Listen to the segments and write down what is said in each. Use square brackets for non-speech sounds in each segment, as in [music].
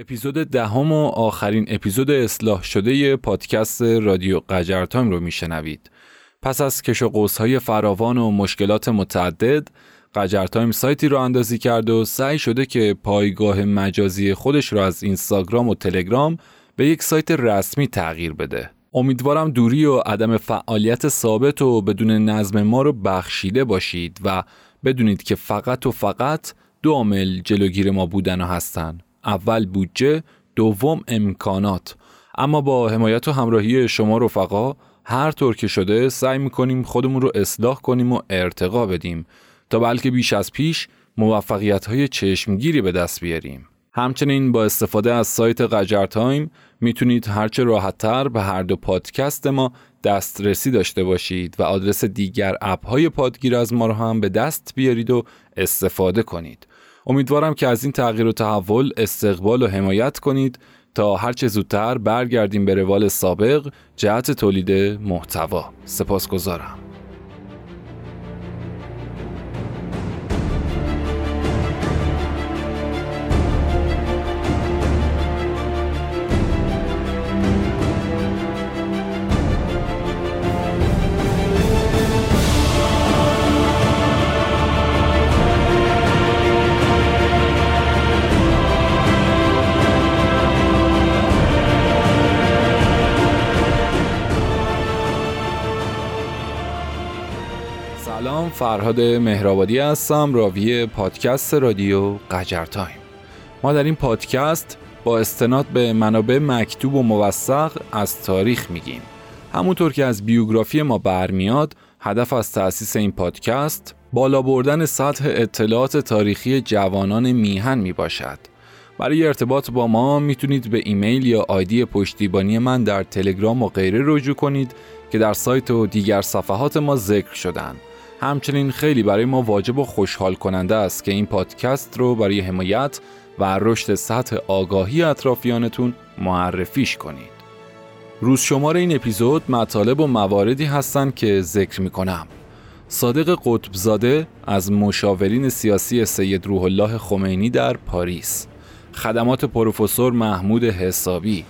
اپیزود دهم و آخرین اپیزود اصلاح شده پادکست رادیو قجر تایم رو میشنوید. پس از کش و های فراوان و مشکلات متعدد، قجر تایم سایتی راه اندازی کرد و سعی شده که پایگاه مجازی خودش رو از اینستاگرام و تلگرام به یک سایت رسمی تغییر بده. امیدوارم دوری و عدم فعالیت ثابت و بدون نظم ما رو بخشیده باشید و بدونید که فقط و فقط دو عامل جلوگیر ما بودن و هستن اول بودجه دوم امکانات. اما با حمایت و همراهی شما رفقا هر طور که شده سعی می‌کنیم خودمون رو اصلاح کنیم و ارتقا بدیم تا بلکه بیش از پیش موفقیت های چشمگیری به دست بیاریم. همچنین با استفاده از سایت قجر تایم می‌تونید هرچه راحتتر به هر دو پادکست ما دسترسی داشته باشید و آدرس دیگر اپ های پادگیر از ما رو هم به دست بیارید و استفاده کنید. امیدوارم که از این تغییر و تحول استقبال و حمایت کنید تا هرچه زودتر برگردیم به روال سابق جهت تولید محتوا. سپاسگزارم. فرهاد مهرآبادی هستم راوی پادکست رادیو قجر تایم ما در این پادکست با استناد به منابع مکتوب و موثق از تاریخ میگیم همونطور که از بیوگرافی ما برمیاد هدف از تأسیس این پادکست بالا بردن سطح اطلاعات تاریخی جوانان میهن می باشد. برای ارتباط با ما می‌تونید به ایمیل یا آیدی پشتیبانی من در تلگرام و غیره رجوع کنید که در سایت و دیگر صفحات ما ذکر شدن. همچنین خیلی برای ما واجب و خوشحال کننده است که این پادکست رو برای حمایت و رشد سطح آگاهی اطرافیانتون معرفیش کنید. روز شمار این اپیزود مطالب و مواردی هستند که ذکر می کنم. صادق قطبزاده از مشاورین سیاسی سید روح الله خمینی در پاریس خدمات پروفسور محمود حسابی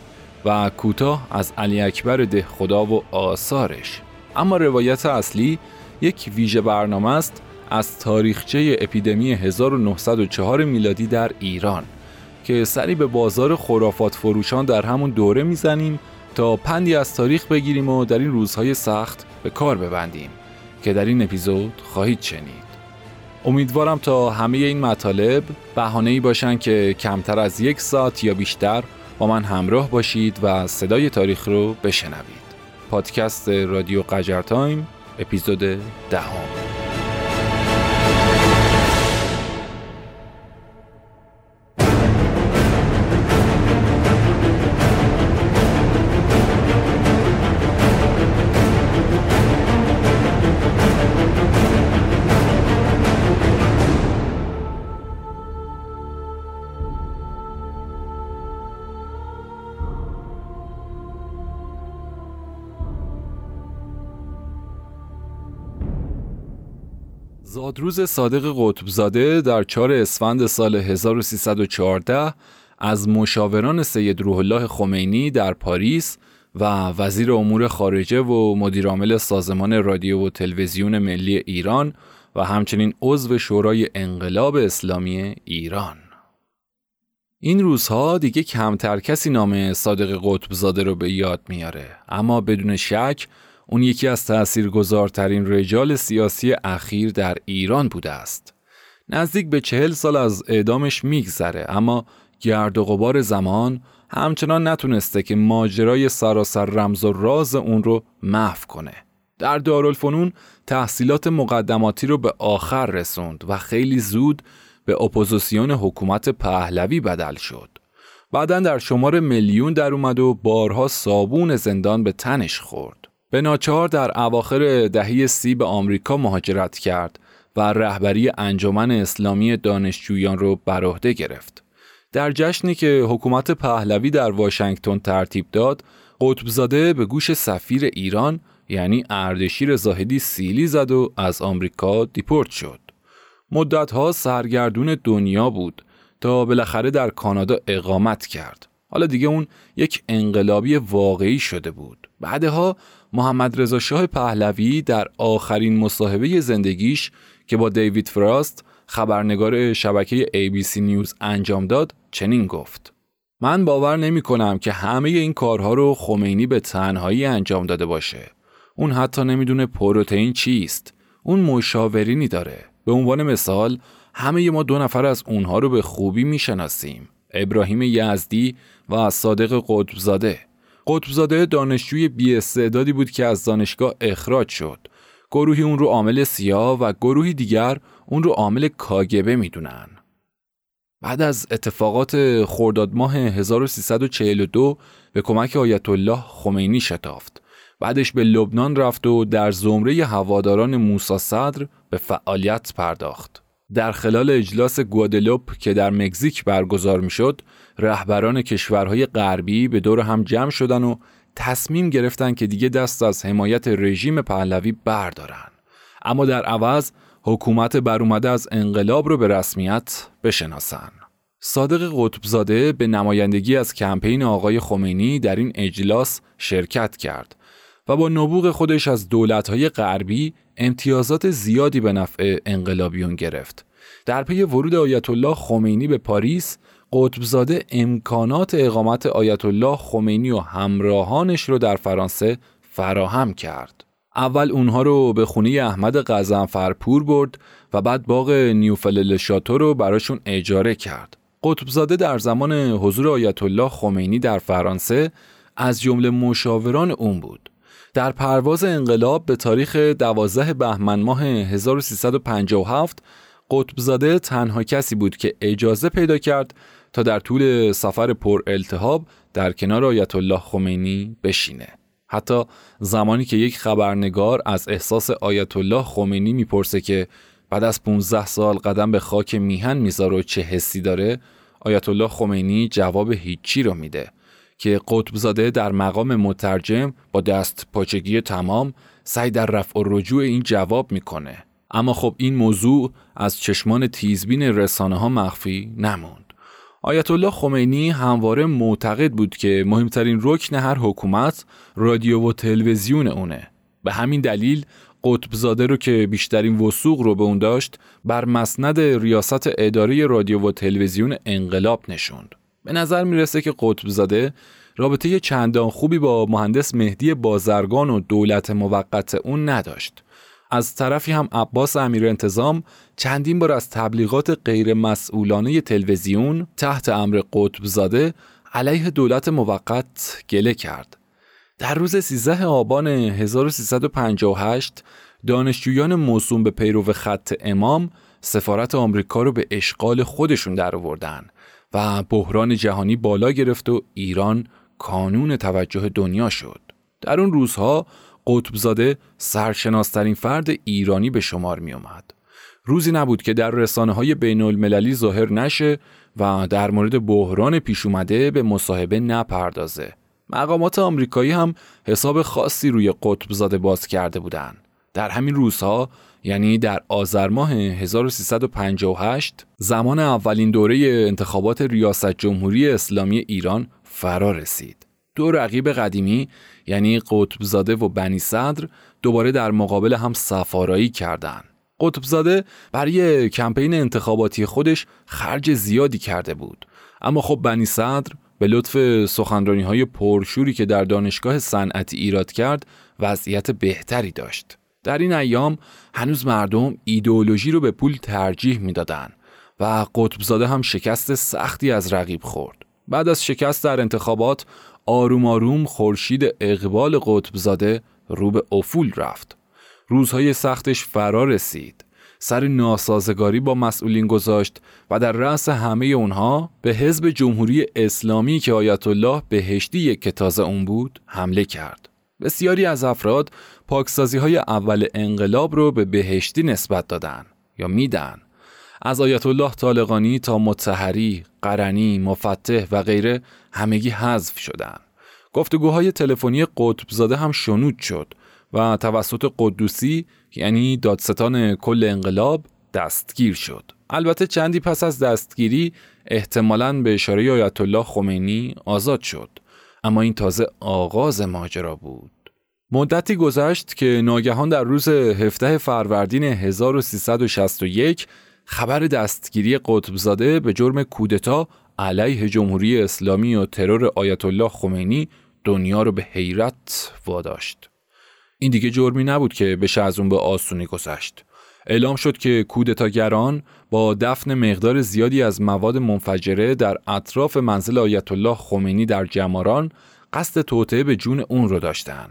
و کوتاه از علی اکبر ده خدا و آثارش اما روایت اصلی یک ویژه برنامه است از تاریخچه اپیدمی 1904 میلادی در ایران که سری به بازار خرافات فروشان در همون دوره می‌زنیم تا پندی از تاریخ بگیریم و در این روزهای سخت به کار ببندیم که در این اپیزود خواهید شنید. امیدوارم تا همه این مطالب بهانه‌ای باشن که کمتر از یک ساعت یا بیشتر با من همراه باشید و صدای تاریخ رو بشنوید. پادکست رادیو قجر تایم اپیزود دهم. زادروز صادق قطبزاده در 4 اسفند سال 1314 از مشاوران سید روح الله خمینی در پاریس و وزیر امور خارجه و مدیرعامل سازمان رادیو و تلویزیون ملی ایران و همچنین عضو شورای انقلاب اسلامی ایران. این روزها دیگه کمتر کسی نام صادق قطبزاده رو به یاد میاره اما بدون شک اون یکی از تأثیرگذارترین رجال سیاسی اخیر در ایران بوده است. نزدیک به چهل سال از اعدامش میگذره اما گرد و غبار زمان همچنان نتونسته که ماجرای سراسر رمز و راز اون رو محو کنه. در دارالفنون تحصیلات مقدماتی رو به آخر رسوند و خیلی زود به اپوزیسیون حکومت پهلوی بدل شد. بعدا در شمار ملیون در اومد و بارها صابون زندان به تنش خورد. به ناچار در اواخر دهه سی به آمریکا مهاجرت کرد و رهبری انجمن اسلامی دانشجویان را بر عهده گرفت. در جشنی که حکومت پهلوی در واشنگتن ترتیب داد، قطبزاده به گوش سفیر ایران یعنی اردشیر زاهدی سیلی زد و از آمریکا دیپورت شد. مدتها سرگردون دنیا بود تا بالاخره در کانادا اقامت کرد. حالا دیگه اون یک انقلابی واقعی شده بود. بعدها محمد رضا شاه پهلوی در آخرین مصاحبه زندگیش که با دیوید فراست خبرنگار شبکه ABC نیوز انجام داد چنین گفت. من باور نمی کنم که همه این کارها رو خمینی به تنهایی انجام داده باشه. اون حتی نمی‌دونه پروتئین چیست. اون مشاورینی داره. به عنوان مثال همه ما دو نفر از اونها رو به خوبی می‌شناسیم. ابراهیم یزدی و صادق قطبزاده. قطبزاده دانشجوی بیاستعدادی بود که از دانشگاه اخراج شد. گروهی اون رو عامل سیاه و گروهی دیگر اون رو عامل کاگبه می‌دونن. بعد از اتفاقات خرداد ماه 1342 به کمک آیت الله خمینی شتافت. بعدش به لبنان رفت و در زمره هواداران موسا صدر به فعالیت پرداخت. در خلال اجلاس گوادلوپ که در مکزیک برگزار می‌شد، رهبران کشورهای غربی به دور هم جمع شدن و تصمیم گرفتن که دیگه دست از حمایت رژیم پهلوی بردارن. اما در عوض حکومت برومده از انقلاب رو به رسمیت بشناسن. صادق قطبزاده به نمایندگی از کمپین آقای خمینی در این اجلاس شرکت کرد و با نبوغ خودش از دولتهای غربی امتیازات زیادی به نفع انقلابیون گرفت. در پی ورود آیت الله خمینی به پاریس، قطبزاده امکانات اقامت آیت الله خمینی و همراهانش رو در فرانسه فراهم کرد. اول اونها رو به خونه احمد قزنفرپور برد و بعد باغ نیوفلل شاتو رو براشون اجاره کرد. قطبزاده در زمان حضور آیت الله خمینی در فرانسه از جمله مشاوران اون بود. در پرواز انقلاب به تاریخ 12 بهمن ماه 1357 قطبزاده تنها کسی بود که اجازه پیدا کرد تا در طول سفر پر التهاب در کنار آیت الله خمینی بشینه. حتی زمانی که یک خبرنگار از احساس آیت الله خمینی می‌پرسه که بعد از 15 سال قدم به خاک میهن می‌ذاره و چه حسی داره آیت الله خمینی جواب هیچی رو میده که قطبزاده در مقام مترجم با دست پاچگی تمام سعی در رفع و رجوع این جواب می‌کنه. اما خب این موضوع از چشمان تیزبین رسانه ها مخفی نموند. آیت الله خمینی همواره معتقد بود که مهمترین رکن هر حکومت رادیو و تلویزیون اونه. به همین دلیل قطبزاده رو که بیشترین وسوق رو به اون داشت بر مسند ریاست اداره رادیو و تلویزیون انقلاب نشوند. به نظر می‌رسه که قطبزاده رابطه چندان خوبی با مهندس مهدی بازرگان و دولت موقت اون نداشت. از طرفی هم عباس امیر انتظام چندین بار از تبلیغات غیر مسئولانه تلویزیون تحت امر قطبزاده علیه دولت موقت گله کرد. در روز 13 آبان 1358 دانشجویان موسوم به پیرو خط امام سفارت آمریکا رو به اشغال خودشون درآوردن و بحران جهانی بالا گرفت و ایران کانون توجه دنیا شد. در اون روزها قطبزاده سرشناسترین فرد ایرانی به شمار می اومد. روزی نبود که در رسانه های بین المللی ظاهر نشه و در مورد بحران پیش اومده به مصاحبه نپردازه. مقامات آمریکایی هم حساب خاصی روی قطبزاده باز کرده بودند. در همین روزها یعنی در آذر ماه 1358 زمان اولین دوره انتخابات ریاست جمهوری اسلامی ایران فرا رسید. دو رقیب قدیمی یعنی قطبزاده و بنی صدر دوباره در مقابل هم سفارایی کردند. قطبزاده برای کمپین انتخاباتی خودش خرج زیادی کرده بود اما خب بنی صدر به لطف سخنرانی های پرشوری که در دانشگاه صنعتی ایراد کرد وضعیت بهتری داشت در این ایام هنوز مردم ایدئولوژی رو به پول ترجیح می‌دادند و قطبزاده هم شکست سختی از رقیب خورد. بعد از شکست در انتخابات آروم آروم خورشید اقبال قطبزاده رو به افول رفت. روزهای سختش فرا رسید. سر ناسازگاری با مسئولین گذاشت و در رأس همه اونها به حزب جمهوری اسلامی که آیت الله بهشتی که تازه اون بود حمله کرد. بسیاری از افراد پاکسازی های اول انقلاب رو به بهشتی نسبت دادن یا میدن از آیت الله طالقانی تا متحری، قرنی، مفتح و غیره همگی حذف شدند. گفتگوهای تلفنی قطبزاده هم شنود شد و توسط قدوسی یعنی دادستان کل انقلاب دستگیر شد. البته چندی پس از دستگیری احتمالاً به اشاره آیت الله خمینی آزاد شد اما این تازه آغاز ماجرا بود مدتی گذشت که ناگهان در روز 17 فروردین 1361 خبر دستگیری قطبزاده به جرم کودتا علیه جمهوری اسلامی و ترور آیت الله خمینی دنیا رو به حیرت واداشت. این دیگه جرمی نبود که بشه از اون به آسونی گذشت. اعلام شد که کودتاگران با دفن مقدار زیادی از مواد منفجره در اطراف منزل آیت الله خمینی در جماران قصد توطعه به جون اون رو داشتن.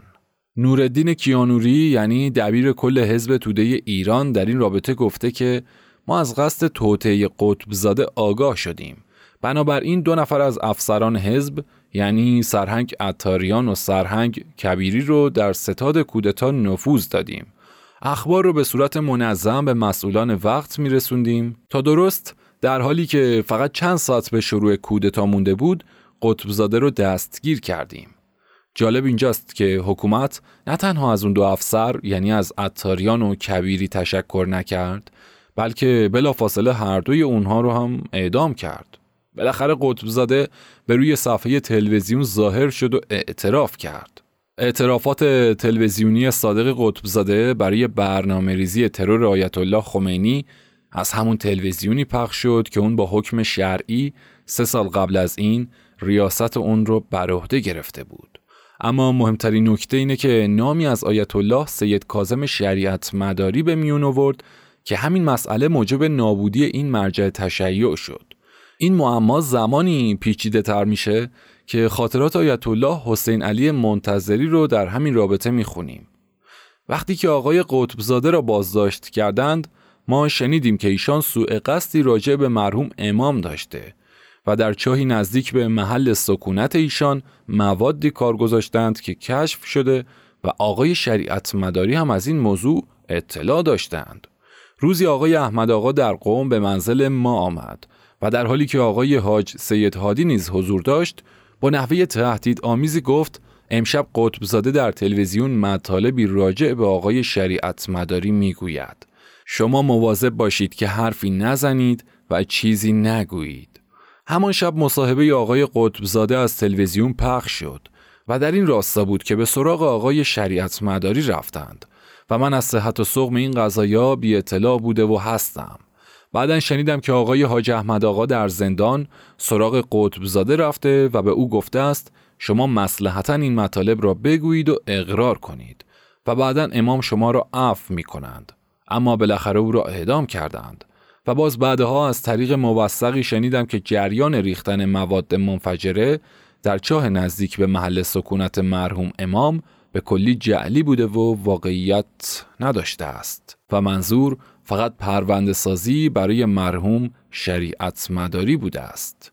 نوردین کیانوری یعنی دبیر کل حزب توده ایران در این رابطه گفته که ما از قصد توطعه قطبزاده آگاه شدیم. بنابراین دو نفر از افسران حزب یعنی سرهنگ اتاریان و سرهنگ کبیری رو در ستاد کودتا نفوذ دادیم. اخبار رو به صورت منظم به مسئولان وقت می رسوندیم تا درست در حالی که فقط چند ساعت به شروع کودتا مونده بود قطبزاده رو دستگیر کردیم. جالب اینجاست که حکومت نه تنها از اون دو افسر یعنی از اتاریان و کبیری تشکر نکرد بلکه بلافاصله هر دوی اونها رو هم اعدام کرد. بالاخره قطبزاده به روی صفحه تلویزیون ظاهر شد و اعتراف کرد. اعترافات تلویزیونی صادق قطبزاده برای برنامه ریزی ترور آیت الله خمینی از همون تلویزیونی پخش شد که اون با حکم شرعی سه سال قبل از این ریاست اون رو بر عهده گرفته بود. اما مهمترین نکته اینه که نامی از آیت الله سید کازم شریعت مداری به میون آورد که همین مسئله موجب نابودی این مرجع تشیع شد. این معما زمانی پیچیده تر میشه که خاطرات آیت الله حسین علی منتظری رو در همین رابطه می‌خونیم. وقتی که آقای قطبزاده را بازداشت کردند ما شنیدیم که ایشان سوء قصدی راجع به مرحوم امام داشته و در چاهی نزدیک به محل سکونت ایشان موادی کار گذاشتند که کشف شده و آقای شریعت مداری هم از این موضوع اطلاع داشتند. روزی آقای احمد آقا در قوم به منزل ما آمد و در حالی که آقای حاج سید هادی نیز حضور داشت با نحوه تهدید آمیزی گفت امشب قطبزاده در تلویزیون مطالبی راجع به آقای شریعت مداری می‌گوید شما مواظب باشید که حرفی نزنید و چیزی نگویید همان شب مصاحبه آقای قطبزاده از تلویزیون پخش شد و در این راستا بود که به سراغ آقای شریعت مداری رفتند و من از صحت و سقم این قضایا بی اطلاع بوده و هستم. بعدا شنیدم که آقای حاج احمد آقا در زندان سراغ قطبزاده رفته و به او گفته است شما مسلحتا این مطالب را بگویید و اقرار کنید و بعدا امام شما را عفو می کنند اما بالاخره او را اعدام کردند. و باز بعدها از طریق موثقی شنیدم که جریان ریختن مواد منفجره در چاه نزدیک به محل سکونت مرحوم امام به کلی جعلی بوده و واقعیت نداشته است و منظور فقط پرونده سازی برای مرحوم شریعت مداری بوده است.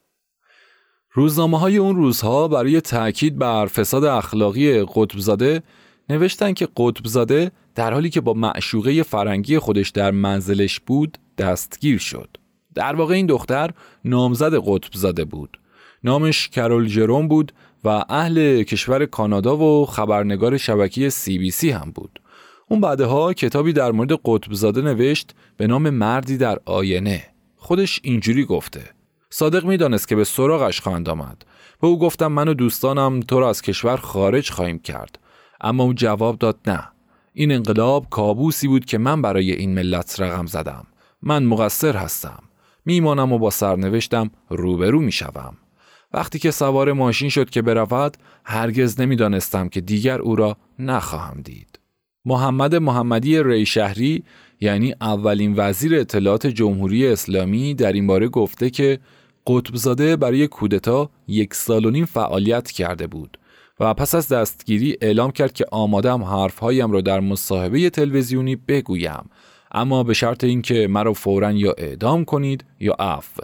روزنامه های اون روزها برای تأکید بر فساد اخلاقی قطبزاده نوشتن که قطبزاده در حالی که با معشوقه فرنگی خودش در منزلش بود دستگیر شد. در واقع این دختر نامزد قطبزاده بود. نامش کرول جروم بود و اهل کشور کانادا و خبرنگار شبکه سی بی سی هم بود. اون بعدها کتابی در مورد قطبزاده نوشت به نام مردی در آینه. خودش اینجوری گفته. صادق می‌دانست که به سراغش خواهند آمد. به او گفتم من و دوستانم تو را از کشور خارج خواهیم کرد. اما او جواب داد نه. این انقلاب کابوسی بود که من برای این ملت رقم زدم. من مقصر هستم. میمانم و با سرنوشتم روبرو می‌شوم. وقتی که سوار ماشین شد که برود هرگز نمی‌دانستم که دیگر او را نخواهم دید. محمد محمدی ری شهری یعنی اولین وزیر اطلاعات جمهوری اسلامی در این باره گفته که قطبزاده برای کودتا یک سال و نیم فعالیت کرده بود و پس از دستگیری اعلام کرد که آمادم حرفهایم را در مصاحبه تلویزیونی بگویم اما به شرط اینکه مرا فورا یا اعدام کنید یا عفو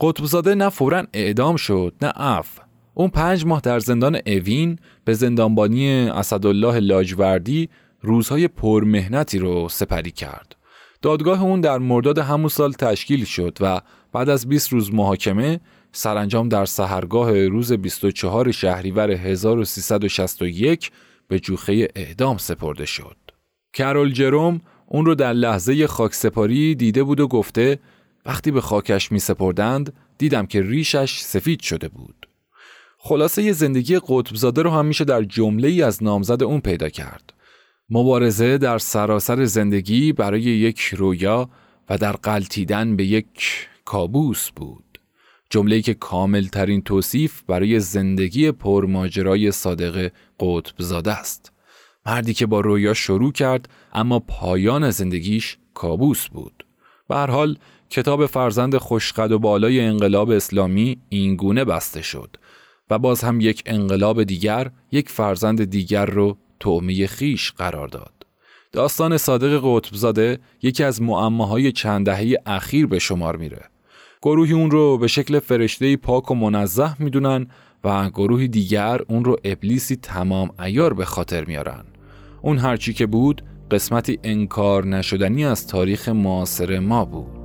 قطبزاده نه فورا اعدام شد نه عفو اون پنج ماه در زندان اوین به زندانبانی اسدالله لاجوردی روزهای پرمهنتی رو سپری کرد. دادگاه اون در مرداد همون سال تشکیل شد و بعد از 20 روز محاکمه سرانجام در سهرگاه روز 24 شهریور 1361 به جوخه اعدام سپرده شد. کرول جروم اون رو در لحظه خاکسپاری دیده بود و گفته وقتی به خاکش می سپردند دیدم که ریشش سفید شده بود. خلاصه یه زندگی قطبزاده رو هم میشه در جمله ای از نامزد اون پیدا کرد. مبارزه در سراسر زندگی برای یک رویا و در قلتیدن به یک کابوس بود. جمله که کامل ترین توصیف برای زندگی پرماجرای صادق قطبزاده است. مردی که با رویا شروع کرد اما پایان زندگیش کابوس بود. به حال کتاب فرزند خوشقد و بالای انقلاب اسلامی اینگونه بسته شد و باز هم یک انقلاب دیگر یک فرزند دیگر رو تومه خیش قرار داد. داستان صادق قطبزاده یکی از معماهای چند دهه اخیر به شمار میره. گروهی اون رو به شکل فرشته پاک و منزه می‌دونن و گروهی دیگر اون رو ابلیسی تمام ایار به خاطر میارن. اون هرچی که بود قسمتی انکار نشدنی از تاریخ معاصر ما بود.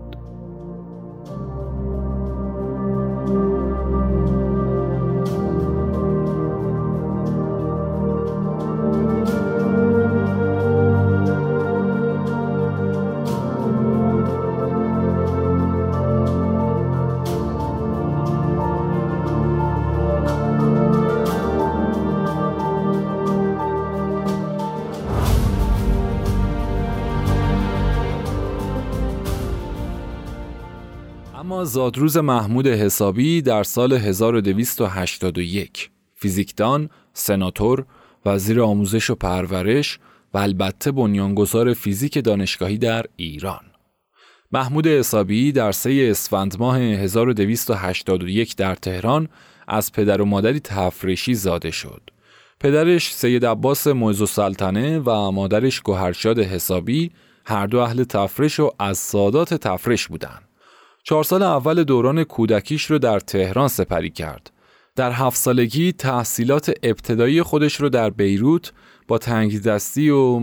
زادروز محمود حسابی در سال 1281 فیزیکدان، سناتور، وزیر آموزش و پرورش و البته بنیانگذار فیزیک دانشگاهی در ایران. محمود حسابی در سه اسفند ماه 1281 در تهران از پدر و مادری تفریشی زاده شد. پدرش سید عباس معز سلطنه و مادرش گوهرشاد حسابی هر دو اهل تفرش و از سادات تفرش بودند. چهار سال اول دوران کودکیش رو در تهران سپری کرد. در هفت سالگی تحصیلات ابتدایی خودش رو در بیروت با تنگ دستی و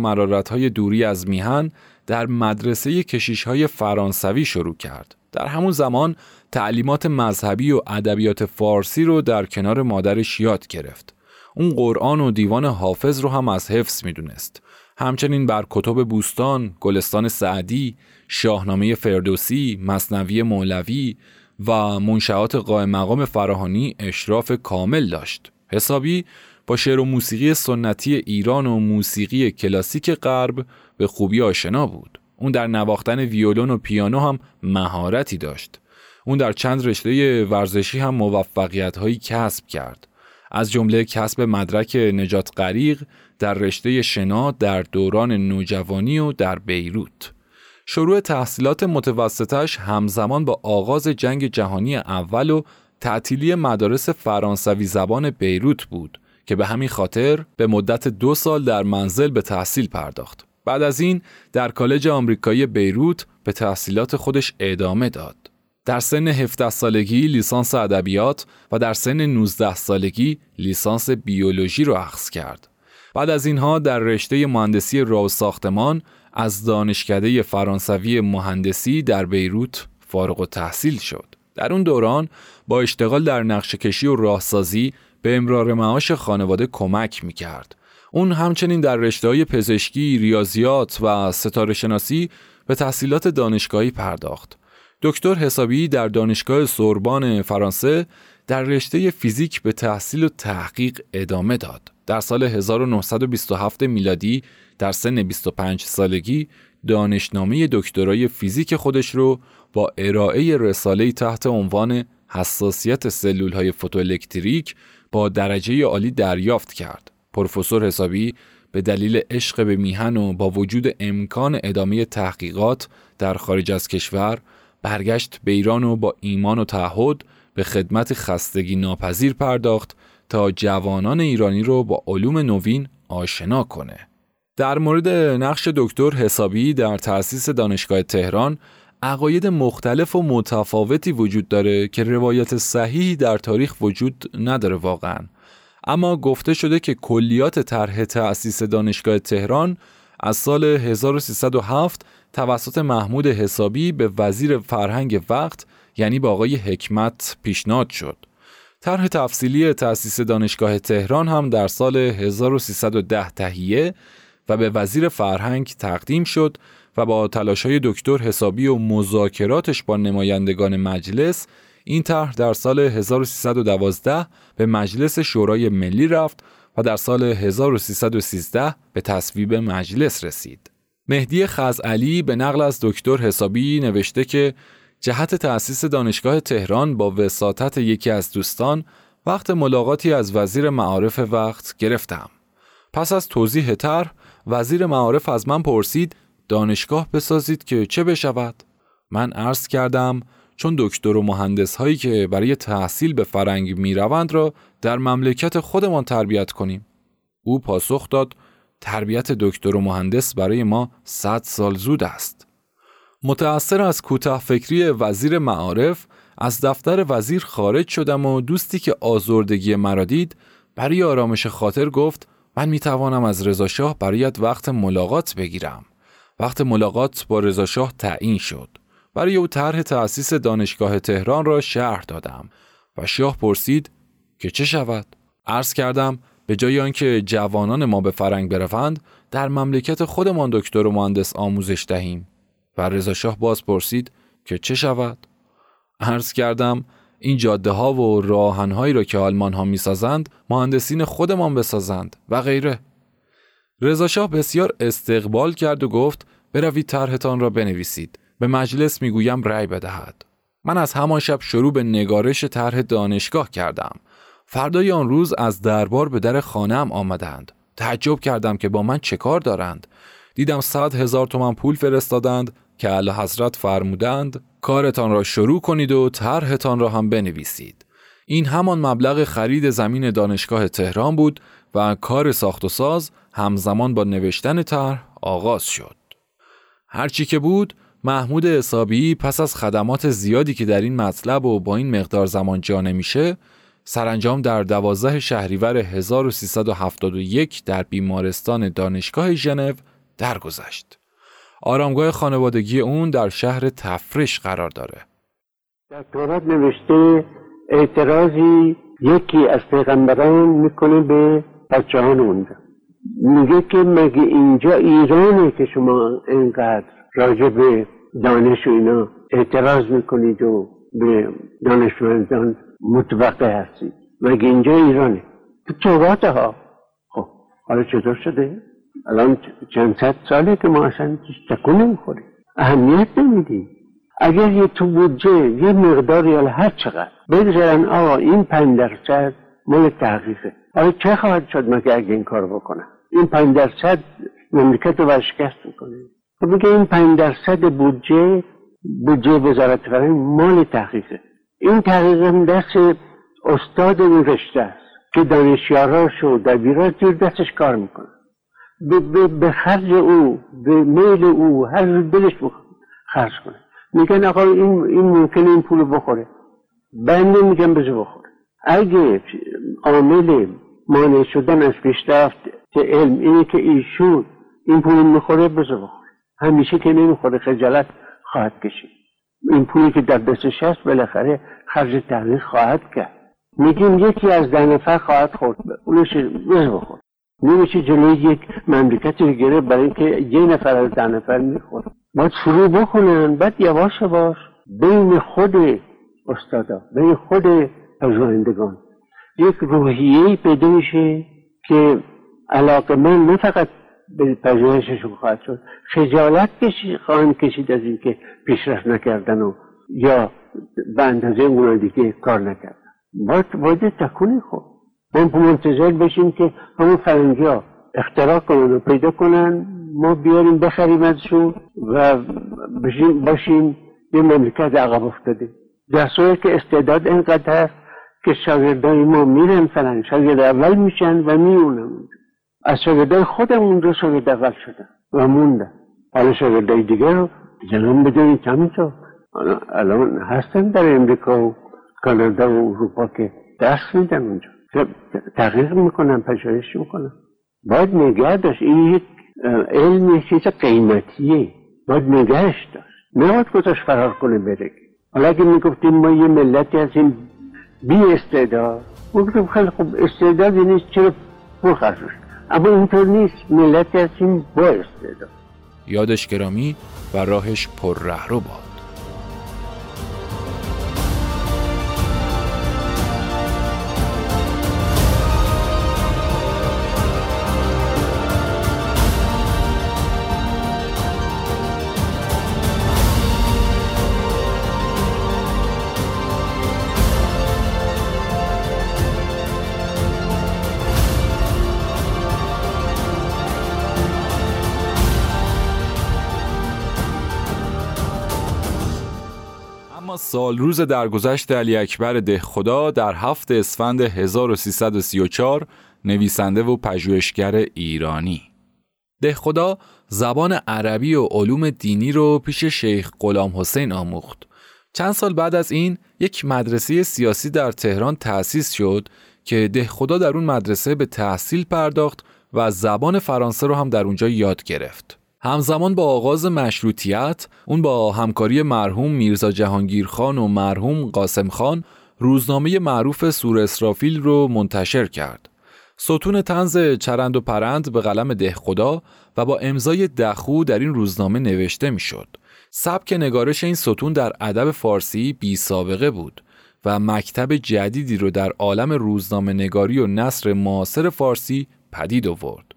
های دوری از میهن در مدرسه کشیش های فرانسوی شروع کرد. در همون زمان تعلیمات مذهبی و ادبیات فارسی رو در کنار مادرش یاد گرفت. اون قرآن و دیوان حافظ رو هم از حفظ می‌دونست. همچنین بر کتب بوستان، گلستان سعدی، شاهنامه فردوسی، مصنوی مولوی و منشعات قائم مقام فراهانی اشراف کامل داشت. حسابی با شعر و موسیقی سنتی ایران و موسیقی کلاسیک غرب به خوبی آشنا بود. اون در نواختن ویولون و پیانو هم مهارتی داشت. اون در چند رشته ورزشی هم موفقیت هایی کسب کرد. از جمله کسب مدرک نجات غریق در رشته شنا در دوران نوجوانی و در بیروت. شروع تحصیلات متوسطش همزمان با آغاز جنگ جهانی اول و تعطیلی مدارس فرانسوی زبان بیروت بود که به همین خاطر به مدت دو سال در منزل به تحصیل پرداخت. بعد از این در کالج آمریکایی بیروت به تحصیلات خودش ادامه داد. در سن 17 سالگی لیسانس ادبیات و در سن 19 سالگی لیسانس بیولوژی را اخذ کرد. بعد از اینها در رشته مهندسی راه ساختمان از دانشکده فرانسوی مهندسی در بیروت فارغ و تحصیل شد. در اون دوران با اشتغال در نقشه کشی و راهسازی به امرار معاش خانواده کمک می کرد. اون همچنین در رشته های پزشکی، ریاضیات و ستاره شناسی به تحصیلات دانشگاهی پرداخت. دکتر حسابی در دانشگاه سوربان فرانسه در رشته فیزیک به تحصیل و تحقیق ادامه داد. در سال 1927 میلادی در سن 25 سالگی دانشنامه دکترای فیزیک خودش رو با ارائه رساله تحت عنوان حساسیت سلول های فوتوالکتریک با درجه عالی دریافت کرد. پروفسور حسابی به دلیل عشق به میهن و با وجود امکان ادامه تحقیقات در خارج از کشور برگشت به ایران و با ایمان و تعهد به خدمت خستگی ناپذیر پرداخت تا جوانان ایرانی رو با علوم نوین آشنا کنه. در مورد نقش دکتر حسابی در تأسیس دانشگاه تهران عقاید مختلف و متفاوتی وجود داره که روایت صحیحی در تاریخ وجود نداره واقعا اما گفته شده که کلیات طرح تأسیس دانشگاه تهران از سال 1307 توسط محمود حسابی به وزیر فرهنگ وقت یعنی به آقای حکمت پیشنهاد شد. طرح تفصیلی تأسیس دانشگاه تهران هم در سال 1310 تهیه و به وزیر فرهنگ تقدیم شد و با تلاش های دکتر حسابی و مذاکراتش با نمایندگان مجلس این طرح در سال 1312 به مجلس شورای ملی رفت و در سال 1313 به تصویب مجلس رسید. مهدی خزعلی به نقل از دکتر حسابی نوشته که جهت تأسیس دانشگاه تهران با وساطت یکی از دوستان وقت ملاقاتی از وزیر معارف وقت گرفتم. پس از توضیح طرح وزیر معارف از من پرسید دانشگاه بسازید که چه بشود؟ من عرض کردم چون دکتر و مهندس هایی که برای تحصیل به فرنگ می روند را در مملکت خودمان تربیت کنیم. او پاسخ داد تربیت دکتر و مهندس برای ما صد سال زود است. متأثر از کوتاه فکری وزیر معارف از دفتر وزیر خارج شدم و دوستی که آزردگی مرا دید برای آرامش خاطر گفت من می توانم از رضاشاه برایت وقت ملاقات بگیرم. وقت ملاقات با رضاشاه تعیین شد. برای او طرح تأسیس دانشگاه تهران را شرح دادم و شاه پرسید که چه شود؟ عرض کردم به جای آنکه جوانان ما به فرنگ بروند در مملکت خودمان دکتر و مهندس آموزش دهیم و رضا شاه باز پرسید که چه شود؟ عرض کردم این جاده ها و راهن هایی را که آلمان ها می سازند مهندسین خودمان بسازند و غیره. رضا شاه بسیار استقبال کرد و گفت بروید طرحتان را بنویسید. به مجلس می‌گویم رأی بدهد. من از همان شب شروع به نگارش طرح دانشگاه کردم. فردای آن روز از دربار به در خانم آمدند. تعجب کردم که با من چه کار دارند. دیدم صد هزار تومن پول فرستادند که اعلی حضرت فرمودند کارتان را شروع کنید و طرحتان را هم بنویسید. این همان مبلغ خرید زمین دانشگاه تهران بود و کار ساخت و ساز همزمان با نوشتن طرح آغاز شد. هرچی که بود محمود حسابی پس از خدمات زیادی که در این مطلب و با این مقدار زمان جا نمیشه سرانجام در دوازده شهریور 1371 در بیمارستان دانشگاه ژنو درگذشت. آرامگاه خانوادگی اون در شهر تفرش قرار داره. در تورات نوشته اعتراضی یکی از پیغمبران می‌کنه به بچهان اونجا میگه که مگه اینجا ایرانه که شما اینقدر راجع به دانش و اینا اعتراض می‌کنید و به دانشمندان متوقع هستید مگه اینجا ایرانه. تو تورات ها. خب حالا چطور شده؟ الان چند صد ساله که ما اصلا تکون نمی‌خوریم. اهمیت نمیدیم. اگر یه تو بودجه یه مقداری حالا هر چقدر. بگذارن آقا این پنج درصد مال تحقیقه. آیا چه خواهد شد مگه اگه این کار بکنن این پنج درصد مملکت رو ورشکست می‌کنه. خب میگه این پنج درصد بودجه بودجه وزارت فرهنگ مال تحقیقه. این تحقیق دست استاد این رشته است که دانشیاراش و دبیراش زیر دستش کار می‌کنه. به خرج او به میل او هر دلش خرج کنه. میگن آقا این, این ممکنه این پول بخوره. بنده میگن بزو بخوره. اگه عامل مانع شدن از پیشرفت علم اینه که ایشون این پول می‌خوره بزو بخوره. همیشه که نمی‌خوره خجالت خواهد کشید. این پولی که در دستش هست بالاخره خرج تحقیق خواهد کرد. میگیم یکی از ده نفر خواهد خورد. اونش بخور. نمیشه جلوی یک مملکتی رو گرفت برای اینکه یه نفر از ده نفر می‌خوره باید شروع بکنن. بعد یواش یواش بین خود استادا بین خود پژوهندگان. یک روحیه پیدا میشه که علاقه من نه فقط به پژوهششون خواهد شد. خجالت کشی خواهند کشید از اینکه پیشرفت نکردن و یا به اندازه اون دیگه کار نکردن. باید باید تکونی خود ما منتظر بشیم که همون فرنگی ها اختراع کنن و پیدا کنن. ما بیاریم بخریم ازشون و بشیم باشیم یه مملکت عقب افتاده. در صورت که استعداد اینقدر هست که شاگردای ما میرن فلان شاگرد اول میشن و میونن. از شاگردای خودمون رو شاگرد اول شدن و موندن حالا شاگردای دیگه رو جنان بدونید همینطور الان هستن در امریکا و کانادا و اروپا که درس میدن اونجا. تحقیق می‌کنن پژوهش می‌کنن باید نگه داشت. این یک علم چیز قیمتیه. باید نگهش داشت. نباید گذاشت فرار کنه بره. حالا اگه می‌گفتیم ما یه ملتی هستیم بی استعداد. گفتم خیلی خوب استعدادی نیست چرا پر اما اینطور نیست. ملتی هستیم با استعداد یادش گرامی و راهش پر رهرو باد. سال روز درگذشت علی اکبر ده خدا در هفت اسفند 1334 نویسنده و پژوهشگر ایرانی. ده خدا زبان عربی و علوم دینی رو پیش شیخ غلام حسین آموخت. چند سال بعد از این یک مدرسه سیاسی در تهران تأسیس شد که ده خدا در اون مدرسه به تحصیل پرداخت و زبان فرانسه رو هم در اونجا یاد گرفت. همزمان با آغاز مشروطیت اون با همکاری مرحوم میرزا جهانگیر خان و مرحوم قاسم خان روزنامه معروف سور اسرافیل رو منتشر کرد. ستون تنز چرند و پرند به قلم ده خدا و با امضای دخو در این روزنامه نوشته می‌شد. سبک نگارش این ستون در ادب فارسی بی سابقه بود و مکتب جدیدی رو در عالم روزنامه نگاری و نصر معاصر فارسی پدید آورد.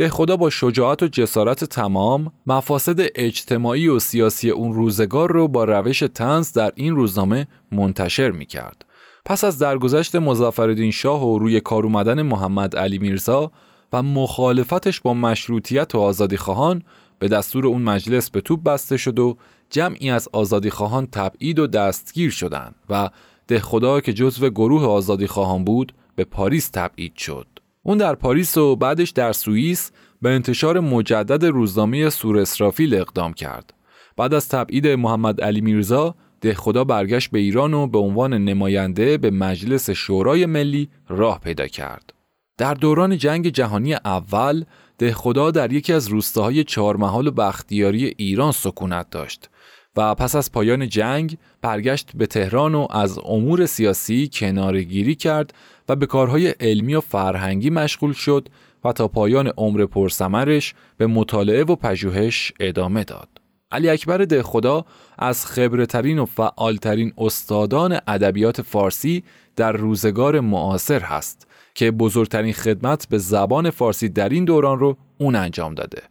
ده خدا با شجاعت و جسارت تمام مفاسد اجتماعی و سیاسی اون روزگار رو با روش تنز در این روزنامه منتشر می کرد. پس از درگذشت مظفرالدین شاه و روی کار اومدن محمد علی میرزا و مخالفتش با مشروطیت و آزادی خواهان به دستور اون مجلس به توپ بسته شد و جمعی از آزادی خواهان تبعید و دستگیر شدند و ده خدا که جزو گروه آزادی خواهان بود به پاریس تبعید شد. اون در پاریس و بعدش در سوئیس به انتشار مجدد روزنامه سور اسرافیل اقدام کرد. بعد از تبعید محمد علی میرزا خدا برگشت به ایران و به عنوان نماینده به مجلس شورای ملی راه پیدا کرد. در دوران جنگ جهانی اول خدا در یکی از روستاهای چهارمحال و بختیاری ایران سکونت داشت و پس از پایان جنگ برگشت به تهران و از امور سیاسی کنارگیری کرد و به کارهای علمی و فرهنگی مشغول شد و تا پایان عمر پرسمرش به مطالعه و پژوهش ادامه داد. علی اکبر ده خدا از خبرترین و فعالترین استادان ادبیات فارسی در روزگار معاصر هست که بزرگترین خدمت به زبان فارسی در این دوران رو اون انجام داده.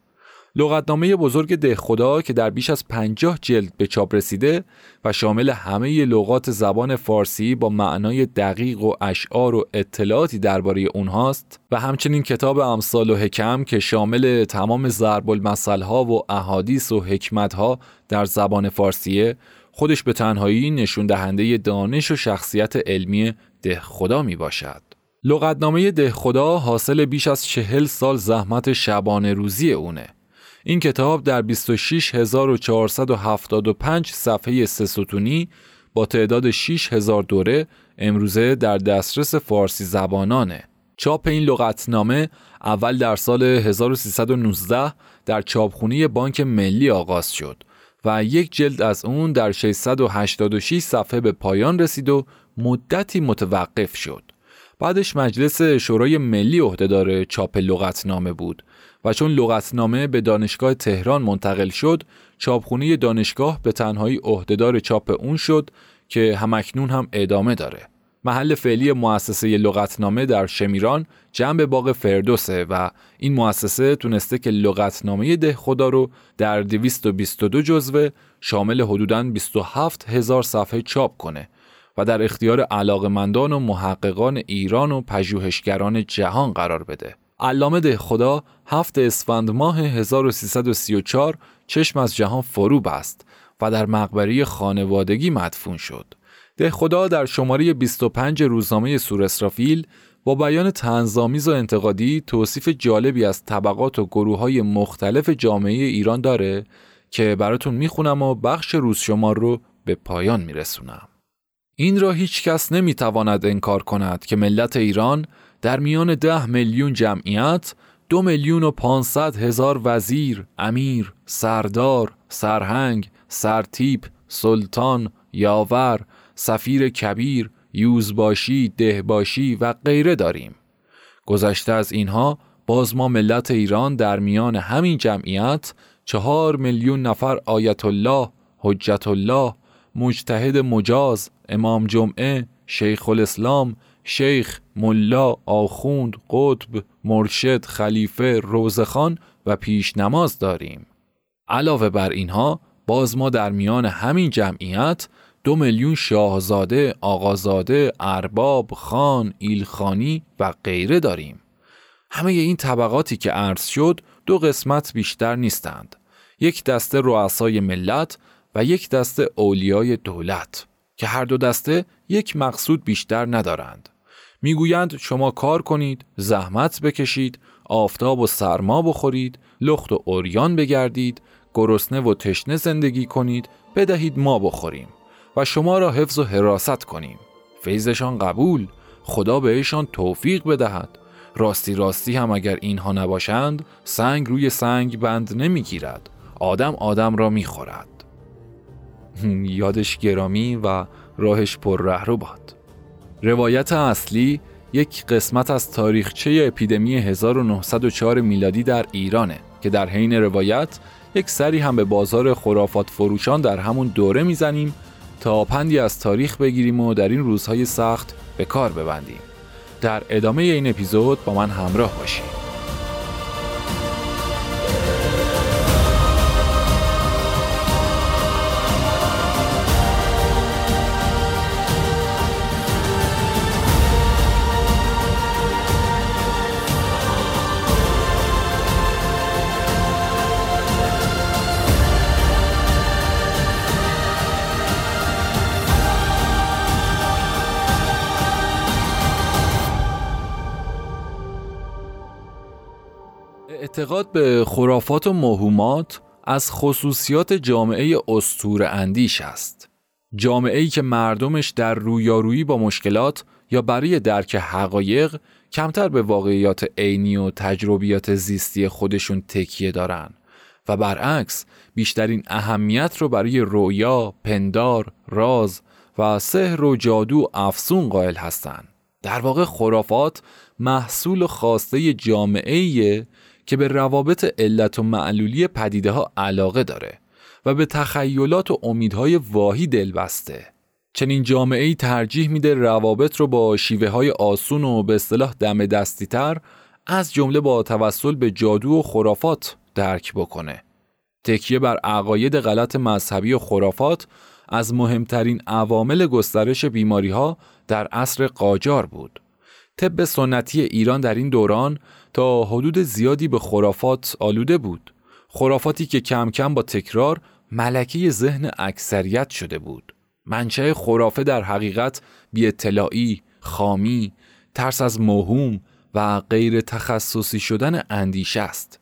لغتنامه بزرگ ده خدا که در بیش از پنجاه جلد به چاپ رسیده و شامل همه لغات زبان فارسی با معنای دقیق و اشعار و اطلاعاتی درباره اونهاست و همچنین کتاب امثال و حکم که شامل تمام ضرب المثل ها و احادیث و حکمت ها در زبان فارسیه خودش به تنهایی نشون دهنده دانش و شخصیت علمی ده خدا می باشد. لغتنامه ده خدا حاصل بیش از چهل سال زحمت شبانه روزی اونه این کتاب در 26475 صفحه سه با تعداد 6000 دوره امروزه در دسترس فارسی زبانانه. چاپ این لغتنامه اول در سال 1319 در چاپخونه بانک ملی آغاز شد و یک جلد از اون در 686 صفحه به پایان رسید و مدتی متوقف شد. بعدش مجلس شورای ملی عهدهدار چاپ لغتنامه بود و چون لغتنامه به دانشگاه تهران منتقل شد چاپخونه دانشگاه به تنهایی عهدهدار چاپ اون شد که همکنون هم ادامه داره محل فعلی مؤسسه لغتنامه در شمیران جنب باغ فردوسه و این مؤسسه تونسته که لغتنامه ده خدا رو در 222 جزوه شامل حدوداً 27 هزار صفحه چاپ کنه و در اختیار علاقمندان و محققان ایران و پژوهشگران جهان قرار بده. علامه ده خدا هفت اسفند ماه 1334 چشم از جهان فرو بست و در مقبره خانوادگی مدفون شد. ده خدا در شماره 25 روزنامه سور اسرافیل با بیان تنظامیز و انتقادی توصیف جالبی از طبقات و گروه های مختلف جامعه ایران داره که براتون می‌خونم و بخش روز شمار رو به پایان میرسونم. این را هیچ کس نمی‌تواند انکار کند که ملت ایران در میان ده میلیون جمعیت دو میلیون و پانصد هزار وزیر، امیر، سردار، سرهنگ، سرتیپ، سلطان، یاور، سفیر کبیر، یوزباشی، دهباشی و غیره داریم. گذشته از اینها باز ما ملت ایران در میان همین جمعیت چهار میلیون نفر آیت الله حجت الله مجتهد مجاز امام جمعه شیخ الاسلام شیخ ملا آخوند قطب مرشد خلیفه روزخان و پیش نماز داریم علاوه بر اینها باز ما در میان همین جمعیت دو میلیون شاهزاده، آقازاده، ارباب، خان، ایلخانی و غیره داریم. همه این طبقاتی که عرض شد دو قسمت بیشتر نیستند. یک دسته رؤسای ملت و یک دسته اولیای دولت که هر دو دسته یک مقصود بیشتر ندارند. می‌گویند شما کار کنید، زحمت بکشید، آفتاب و سرما بخورید، لخت و اوریان بگردید، گرسنه و تشنه زندگی کنید، بدهید ما بخوریم و شما را حفظ و حراست کنیم. فیضشان قبول، خدا بهشان توفیق بدهد. راستی راستی هم اگر اینها نباشند سنگ روی سنگ بند نمی‌گیرد آدم آدم را می‌خورد [laughs] یادش گرامی و راهش پر ره رو باد روایت اصلی یک قسمت از تاریخچه اپیدمی 1904 میلادی در ایرانه که در حین روایت یک سری هم به بازار خرافات فروشان در همون دوره می‌زنیم تا پندی از تاریخ بگیریم و در این روزهای سخت به کار ببندیم. در ادامه این اپیزود با من همراه باشید. اعتقاد به خرافات و موهومات از خصوصیات جامعه استور اندیش است. جامعه ای که مردمش در رویارویی با مشکلات یا برای درک حقایق کمتر به واقعیات عینی و تجربیات زیستی خودشون تکیه دارن و برعکس بیشترین اهمیت رو برای رویا، پندار، راز و سحر و جادو افسون قائل هستند. در واقع خرافات محصول خواسته جامعه که به روابط علت و معلولی پدیده ها علاقه داره و به تخیلات و امیدهای واهی دل بسته. چنین جامعه ای ترجیح میده روابط رو با شیوه های آسون و به اصطلاح دم دستی تر از جمله با توسل به جادو و خرافات درک بکنه. تکیه بر عقاید غلط مذهبی و خرافات از مهمترین عوامل گسترش بیماری ها در عصر قاجار بود. طب سنتی ایران در این دوران تا حدود زیادی به خرافات آلوده بود. خرافاتی که کم کم با تکرار ملکه ذهن اکثریت شده بود. منچه خرافه در حقیقت بی اطلاعی، خامی، ترس از موهوم و غیر تخصصی شدن اندیشه است.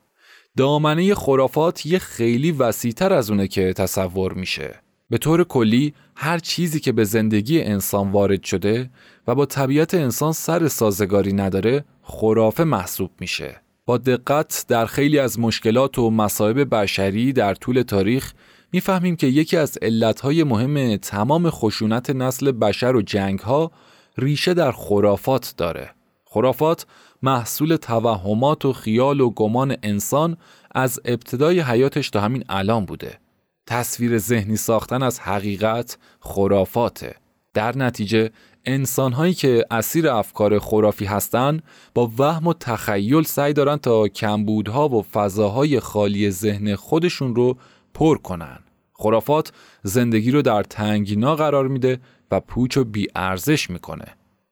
دامنه خرافات یه خیلی وسیعتر از اونه که تصور میشه. به طور کلی هر چیزی که به زندگی انسان وارد شده و با طبیعت انسان سر سازگاری نداره خرافه محسوب میشه. با دقت در خیلی از مشکلات و مصائب بشری در طول تاریخ می‌فهمیم که یکی از علتهای مهم تمام خشونت نسل بشر و جنگها ریشه در خرافات داره. خرافات محصول توهمات و خیال و گمان انسان از ابتدای حیاتش تا همین الان بوده. تصویر ذهنی ساختن از حقیقت خرافاته. در نتیجه انسانهایی که اسیر افکار خرافی هستند با وهم و تخیل سعی دارن تا کمبودها و فضاهای خالی ذهن خودشون رو پر کنن. خرافات زندگی رو در تنگینا قرار میده و پوچ و بیارزش می‌کنه.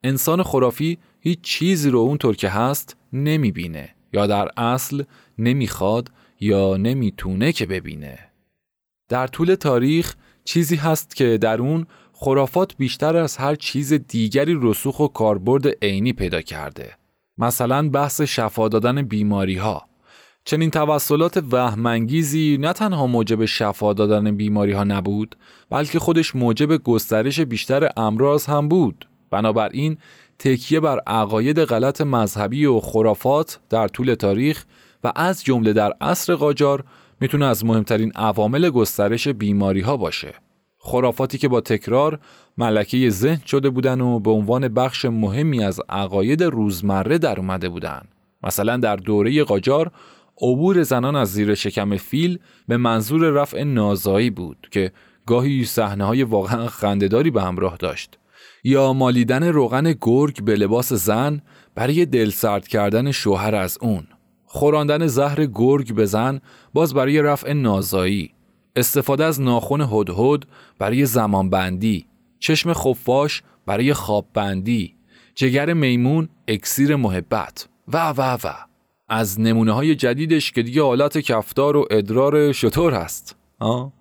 انسان خرافی هیچ چیزی رو اونطور که هست نمی‌بینه یا در اصل نمی‌خواد یا نمی‌تونه که ببینه. در طول تاریخ چیزی هست که در اون خرافات بیشتر از هر چیز دیگری رسوخ و کاربرد عینی پیدا کرده. مثلا بحث شفا دادن بیماری ها. چنین توسلات وهمانگیزی نه تنها موجب شفا دادن بیماری ها نبود بلکه خودش موجب گسترش بیشتر امراض هم بود. بنابراین تکیه بر عقاید غلط مذهبی و خرافات در طول تاریخ و از جمله در عصر قاجار می‌تونه از مهمترین عوامل گسترش بیماری ها باشه. خرافاتی که با تکرار ملکه ذهن شده بودن و به عنوان بخش مهمی از عقاید روزمره در اومده بودن. مثلا در دوره قاجار عبور زنان از زیر شکم فیل به منظور رفع نازایی بود که گاهی صحنه های واقعا خندهداری به همراه داشت یا مالیدن روغن گرگ به لباس زن برای دل سرد کردن شوهر از اون خوراندن زهر گرگ به زن باز برای رفع نازایی. استفاده از ناخن هدهد برای زمانبندی. چشم خفاش برای خواببندی. جگر میمون اکسیر محبت. و و و. از نمونه های جدیدش که دیگه آلت کفدار و ادرار شطور هست آه؟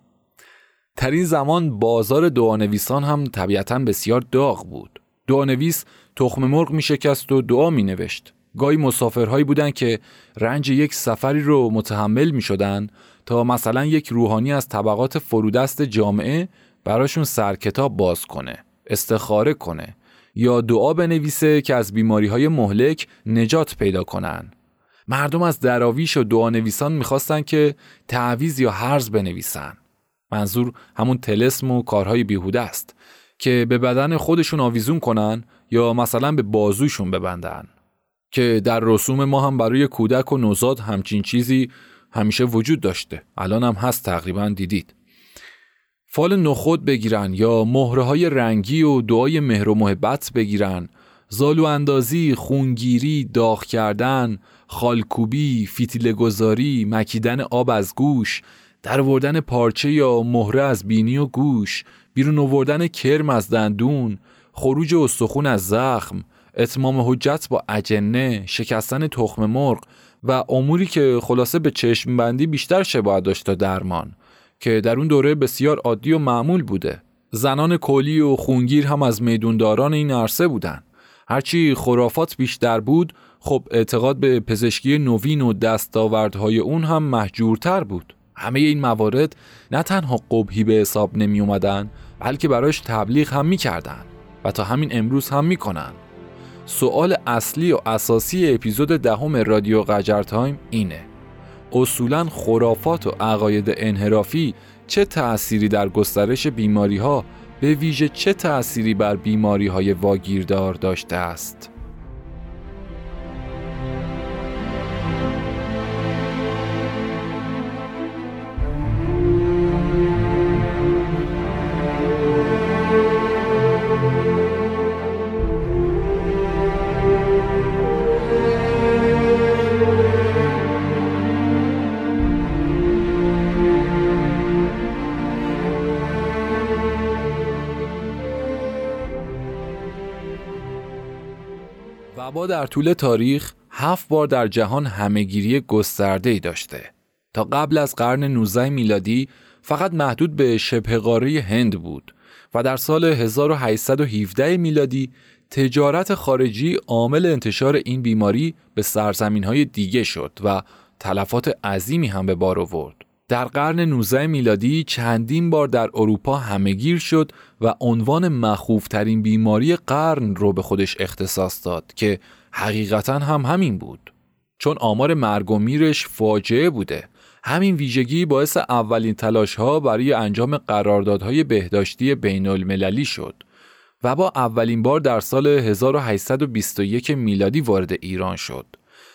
در این زمان بازار دعانویسان هم طبیعتا بسیار داغ بود. دعانویس تخم مرغ می شکست و دعا می نوشت گاهی مسافرهایی بودند که رنج یک سفری رو متحمل می شدن تا مثلا یک روحانی از طبقات فرودست جامعه براشون سرکتاب باز کنه استخاره کنه یا دعا بنویسه که از بیماری های مهلک نجات پیدا کنن. مردم از دراویش و دعا نویسان می‌خواستن که تعویز یا حرز بنویسن. منظور همون تلسم و کارهای بیهوده است که به بدن خودشون آویزون کنن یا مثلا به بازوشون ببندن. که در رسوم ما هم برای کودک و نوزاد همچین چیزی همیشه وجود داشته. الان هم هست تقریبا دیدید. فال نخود بگیرن یا مهره های رنگی و دعای مهر و محبت بگیرن. زالو اندازی، خونگیری، داغ کردن، خالکوبی، فیتیل گذاری، مکیدن آب از گوش، در پارچه یا مهره از بینی و گوش، بیرون آوردن کرم از دندون، خروج استخون از زخم، اتمام حجت با اجنه، شکستن تخم مرغ و اموری که خلاصه به چشم بندی بیشتر شباهت داشت تا درمان که در اون دوره بسیار عادی و معمول بوده. زنان کلی و خونگیر هم از میدونداران این عرصه بودن. هرچی خرافات بیشتر بود خب اعتقاد به پزشکی نوین و دستاوردهای اون هم محجورتر بود. همه این موارد نه تنها قبهی به حساب نمی اومدن بلکه براش تبلیغ هم می‌کردن و تا همین امروز هم می‌کنن. سوال اصلی و اساسی اپیزود دهم رادیو قجر تایم اینه اصولا خرافات و عقاید انحرافی چه تأثیری در گسترش بیماری ها به ویژه چه تأثیری بر بیماری های واگیردار داشته است؟ وبا در طول تاریخ هفت بار در جهان همهگیری گسترده ای داشته. تا قبل از قرن 19 میلادی فقط محدود به شبه قاره هند بود و در سال 1817 میلادی تجارت خارجی عامل انتشار این بیماری به سرزمین های دیگه شد و تلفات عظیمی هم به بار آورد. در قرن 19 میلادی چندین بار در اروپا همهگیر شد و عنوان مخوفترین بیماری قرن رو به خودش اختصاص داد که حقیقتا هم همین بود. چون آمار مرگ و میرش فاجعه بوده. همین ویژگی باعث اولین تلاش ها برای انجام قراردادهای بهداشتی بین المللی شد و با اولین بار در سال 1821 میلادی وارد ایران شد.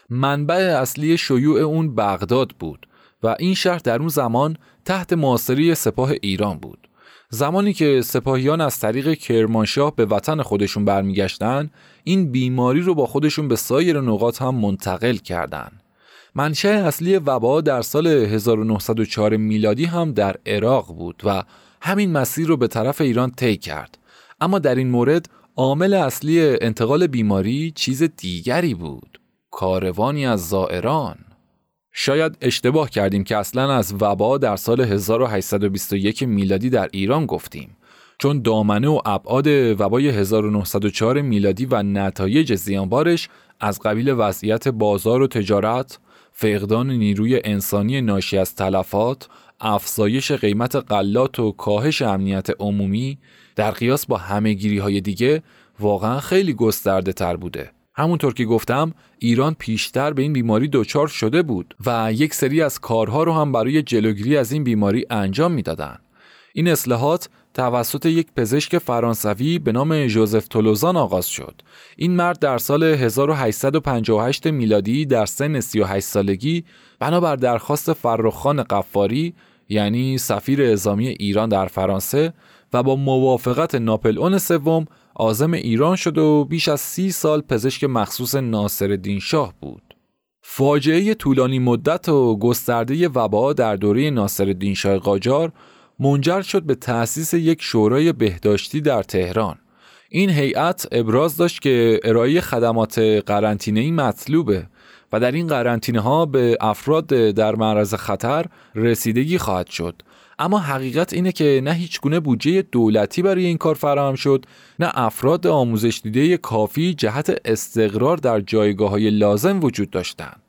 منبع اصلی شیوع اون بغداد بود. و این شهر در اون زمان تحت معاصری سپاه ایران بود. زمانی که سپاهیان از طریق کرمانشاه به وطن خودشون برمیگشتن این بیماری رو با خودشون به سایر نقاط هم منتقل کردند. منشأ اصلی وبا در سال 1904 میلادی هم در عراق بود و همین مسیر رو به طرف ایران طی کرد. اما در این مورد عامل اصلی انتقال بیماری چیز دیگری بود. کاروانی از زائران شاید اشتباه کردیم که اصلا از وبا در سال 1821 میلادی در ایران گفتیم چون دامنه و ابعاد وبای 1904 میلادی و نتایج زیانبارش از قبیل وضعیت بازار و تجارت، فقدان نیروی انسانی ناشی از تلفات، افزایش قیمت غلات و کاهش امنیت عمومی در قیاس با همهگیری های دیگه واقعا خیلی گسترده تر بوده. همونطور که گفتم ایران پیشتر به این بیماری دچار شده بود و یک سری از کارها رو هم برای جلوگیری از این بیماری انجام می‌دادن. این اصلاحات توسط یک پزشک فرانسوی به نام ژوزف تولوزان آغاز شد. این مرد در سال 1858 میلادی در سن 38 سالگی بنابر درخواست فرخان قفاری یعنی سفیر اعزامی ایران در فرانسه و با موافقت ناپل اون سوم عازم ایران شد و بیش از سی سال پزشک مخصوص ناصر شاه بود. فاجعه طولانی مدت و گسترده وبا در دوره ناصر شاه قاجار منجر شد به تأسیس یک شورای بهداشتی در تهران. این هیئت ابراز داشت که ارائه خدمات قرنطینه‌ای مطلوبه و در این قرنطینه ها به افراد در معرض خطر رسیدگی خواهد شد اما حقیقت اینه که نه هیچ گونه بودجه دولتی برای این کار فراهم شد نه افراد آموزش دیده کافی جهت استقرار در جایگاه های لازم وجود داشتند.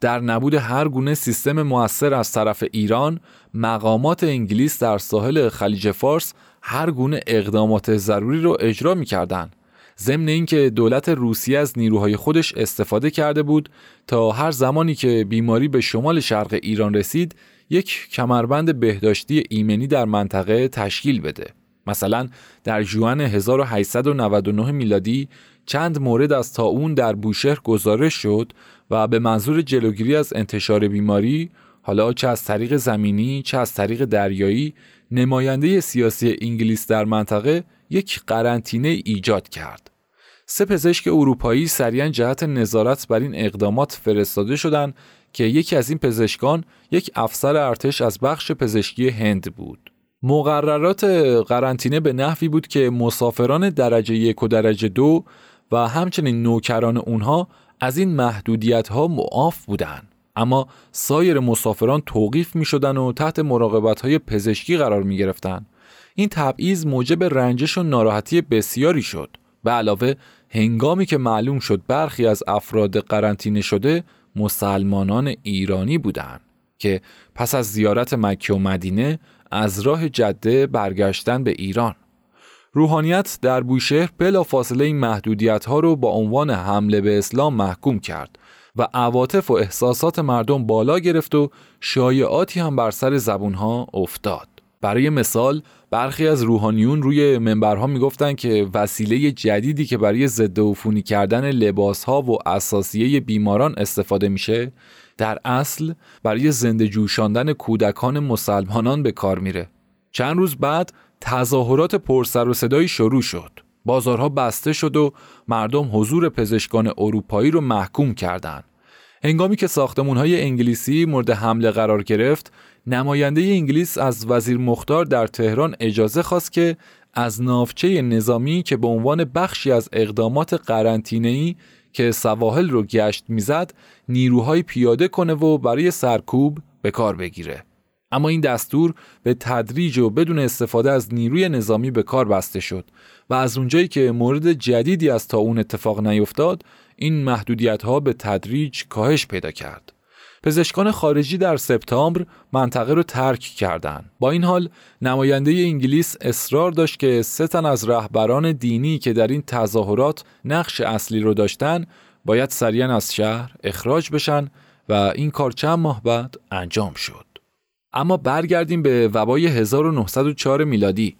در نبود هر گونه سیستم موثر از طرف ایران مقامات انگلیس در ساحل خلیج فارس هر گونه اقدامات ضروری رو اجرا می‌کردند. ضمن اینکه دولت روسیه از نیروهای خودش استفاده کرده بود تا هر زمانی که بیماری به شمال شرق ایران رسید یک کمربند بهداشتی ایمنی در منطقه تشکیل بده مثلا در جوان 1899 میلادی چند مورد از تاون در بوشهر گزارش شد و به منظور جلوگیری از انتشار بیماری حالا چه از طریق زمینی چه از طریق دریایی نماینده سیاسی انگلیس در منطقه یک قرنطینه ایجاد کرد. سه پزشک اروپایی سریعا جهت نظارت بر این اقدامات فرستاده شدند که یکی از این پزشکان یک افسر ارتش از بخش پزشکی هند بود. مقررات قرنطینه به نحوی بود که مسافران درجه یک و درجه دو و همچنین نوکران اونها از این محدودیت ها معاف بودند. اما سایر مسافران توقیف می شدن و تحت مراقبت های پزشکی قرار می گرفتن. این تبعیض موجب رنجش و ناراحتی بسیاری شد. به علاوه هنگامی که معلوم شد برخی از افراد قرنطینه شده مسلمانان ایرانی بودند که پس از زیارت مکه و مدینه از راه جده برگشتن به ایران. روحانیت در بوشهر بلا فاصله این محدودیت ها رو با عنوان حمله به اسلام محکوم کرد و عواطف و احساسات مردم بالا گرفت و شایعاتی هم بر سر زبون ها افتاد. برای مثال برخی از روحانیون روی منبرها می‌گفتند که وسیله جدیدی که برای ضد عفونی کردن لباسها و اساسیه بیماران استفاده میشه در اصل برای زنده جوشاندن کودکان مسلمانان به کار میره. چند روز بعد تظاهرات پرسر و صدایی شروع شد. بازارها بسته شد و مردم حضور پزشکان اروپایی رو محکوم کردند هنگامی که های انگلیسی مورد حمله قرار گرفت نماینده انگلیس از وزیر مختار در تهران اجازه خواست که از نافچه نظامی که به عنوان بخشی از اقدامات قرنطینه‌ای که سواحل رو گشت می‌زد نیروهای پیاده کنه و برای سرکوب به کار بگیره. اما این دستور به تدریج و بدون استفاده از نیروی نظامی به کار بسته شد و از اونجایی که مورد جدیدی از تا اون اتفاق نیفتاد این محدودیت ها به تدریج کاهش پیدا کرد. پزشکان خارجی در سپتامبر منطقه رو ترک کردند. با این حال نماینده انگلیس اصرار داشت که سه تن از رهبران دینی که در این تظاهرات نقش اصلی رو داشتن باید سریعا از شهر اخراج بشن و این کار چند ماه بعد انجام شد. اما برگردیم به وبای 1904 میلادی.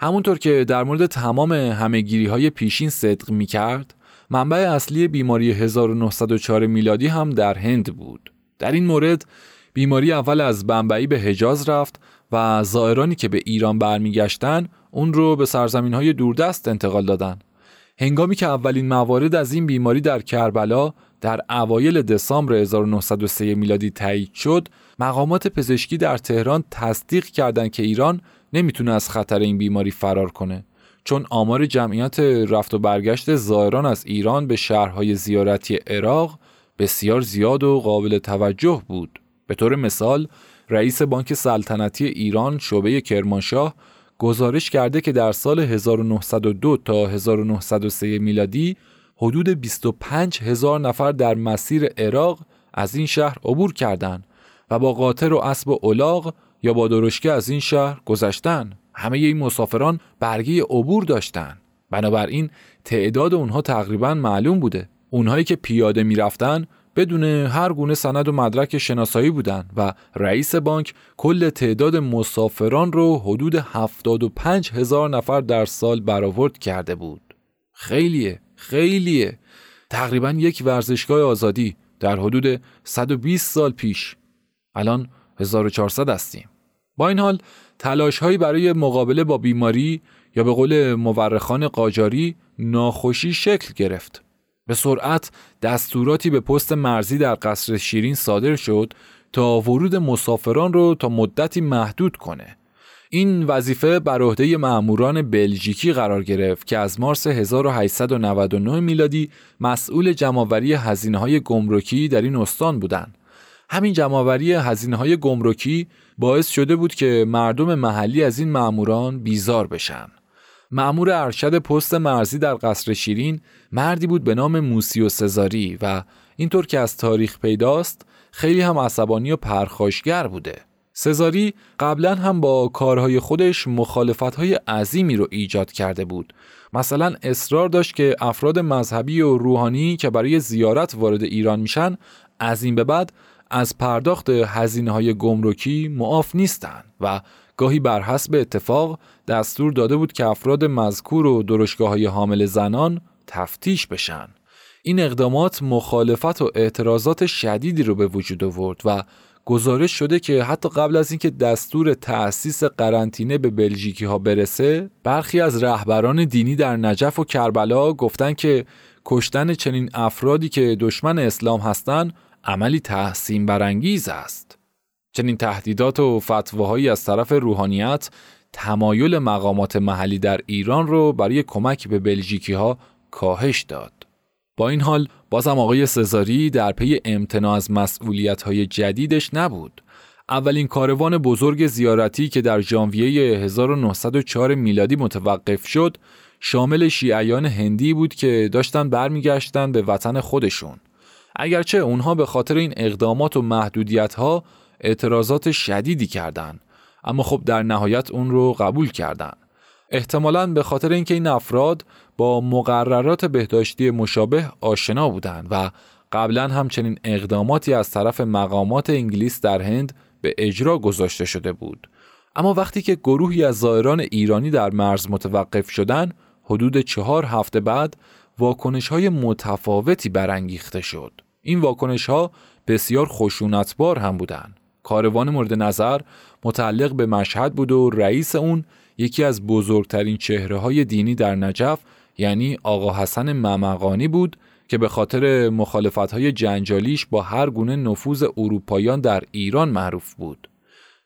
همونطور که در مورد تمام همهگیری های پیشین صدق می کرد، منبع اصلی بیماری 1904 میلادی هم در هند بود. در این مورد بیماری اول از بمبئی به حجاز رفت و زائرانی که به ایران برمیگشتن اون رو به سرزمین های دوردست انتقال دادن. هنگامی که اولین موارد از این بیماری در کربلا در اوایل دسامبر 1903 میلادی تایید شد، مقامات پزشکی در تهران تصدیق کردند که ایران نمی‌تونه از خطر این بیماری فرار کنه. چون آمار جمعیت رفت و برگشت زائران از ایران به شهرهای زیارتی عراق بسیار زیاد و قابل توجه بود. به طور مثال رئیس بانک سلطنتی ایران شعبه کرمانشاه گزارش کرده که در سال 1902 تا 1903 میلادی حدود 25 هزار نفر در مسیر عراق از این شهر عبور کردند و با قاطر و اسب و الاغ یا با درشکه از این شهر گذشتن همه این مسافران برگه عبور داشتند. بنابراین تعداد اونها تقریبا معلوم بوده. اونهایی که پیاده می‌رفتن بدون هر گونه سند و مدرک شناسایی بودند و رئیس بانک کل تعداد مسافران رو حدود 75 هزار نفر در سال برآورد کرده بود. خیلیه، خیلیه. تقریبا یک ورزشگاه آزادی در حدود 120 سال پیش. الان 1400 هستیم. با این حال تلاش هایی برای مقابله با بیماری یا به قول مورخان قاجاری ناخوشی شکل گرفت. به سرعت دستوراتی به پست مرزی در قصر شیرین صادر شد تا ورود مسافران رو تا مدتی محدود کنه. این وظیفه بر عهده مأموران بلژیکی قرار گرفت که از مارس 1899 میلادی مسئول جمعآوری هزینه‌های گمرکی در این استان بودند. همین جمعآوری هزینه‌های گمرکی باعث شده بود که مردم محلی از این مأموران بیزار بشن. معمور ارشد پست مرزی در قصر شیرین مردی بود به نام موسی و سزاری و اینطور که از تاریخ پیداست خیلی هم عصبانی و پرخاشگر بوده. سزاری قبلا هم با کارهای خودش مخالفتهای عظیمی رو ایجاد کرده بود. مثلا اصرار داشت که افراد مذهبی و روحانی که برای زیارت وارد ایران میشن از این به بعد از پرداخت هزینه های گمرکی معاف نیستند و گاهی بر حسب اتفاق دستور داده بود که افراد مذکور و درشگاه های حامل زنان تفتیش بشن. این اقدامات مخالفت و اعتراضات شدیدی رو به وجود آورد و گزارش شده که حتی قبل از اینکه دستور تأسیس قرنطینه به بلژیکی ها برسه برخی از رهبران دینی در نجف و کربلا گفتن که کشتن چنین افرادی که دشمن اسلام هستند عملی تحسین برانگیز است چنین تهدیدات و فتواهایی از طرف روحانیت تمایل مقامات محلی در ایران رو برای کمک به بلژیکی ها کاهش داد. با این حال بازم آقای سزاری در پی امتناع از مسئولیت های جدیدش نبود. اولین کاروان بزرگ زیارتی که در ژانویه 1904 میلادی متوقف شد شامل شیعیان هندی بود که داشتن برمیگشتن به وطن خودشون. اگرچه اونها به خاطر این اقدامات و محدودیت ها اعتراضات شدیدی کردند اما خب در نهایت اون رو قبول کردند احتمالا به خاطر اینکه این افراد با مقررات بهداشتی مشابه آشنا بودند و قبلا همچنین اقداماتی از طرف مقامات انگلیس در هند به اجرا گذاشته شده بود. اما وقتی که گروهی از زائران ایرانی در مرز متوقف شدند حدود چهار هفته بعد واکنش های متفاوتی برانگیخته شد. این واکنش ها بسیار خشونتبار هم بودند. کاروان مورد نظر متعلق به مشهد بود و رئیس اون یکی از بزرگترین چهره های دینی در نجف یعنی آقا حسن ممقانی بود که به خاطر مخالفت های جنجالیش با هر گونه نفوذ اروپاییان در ایران معروف بود.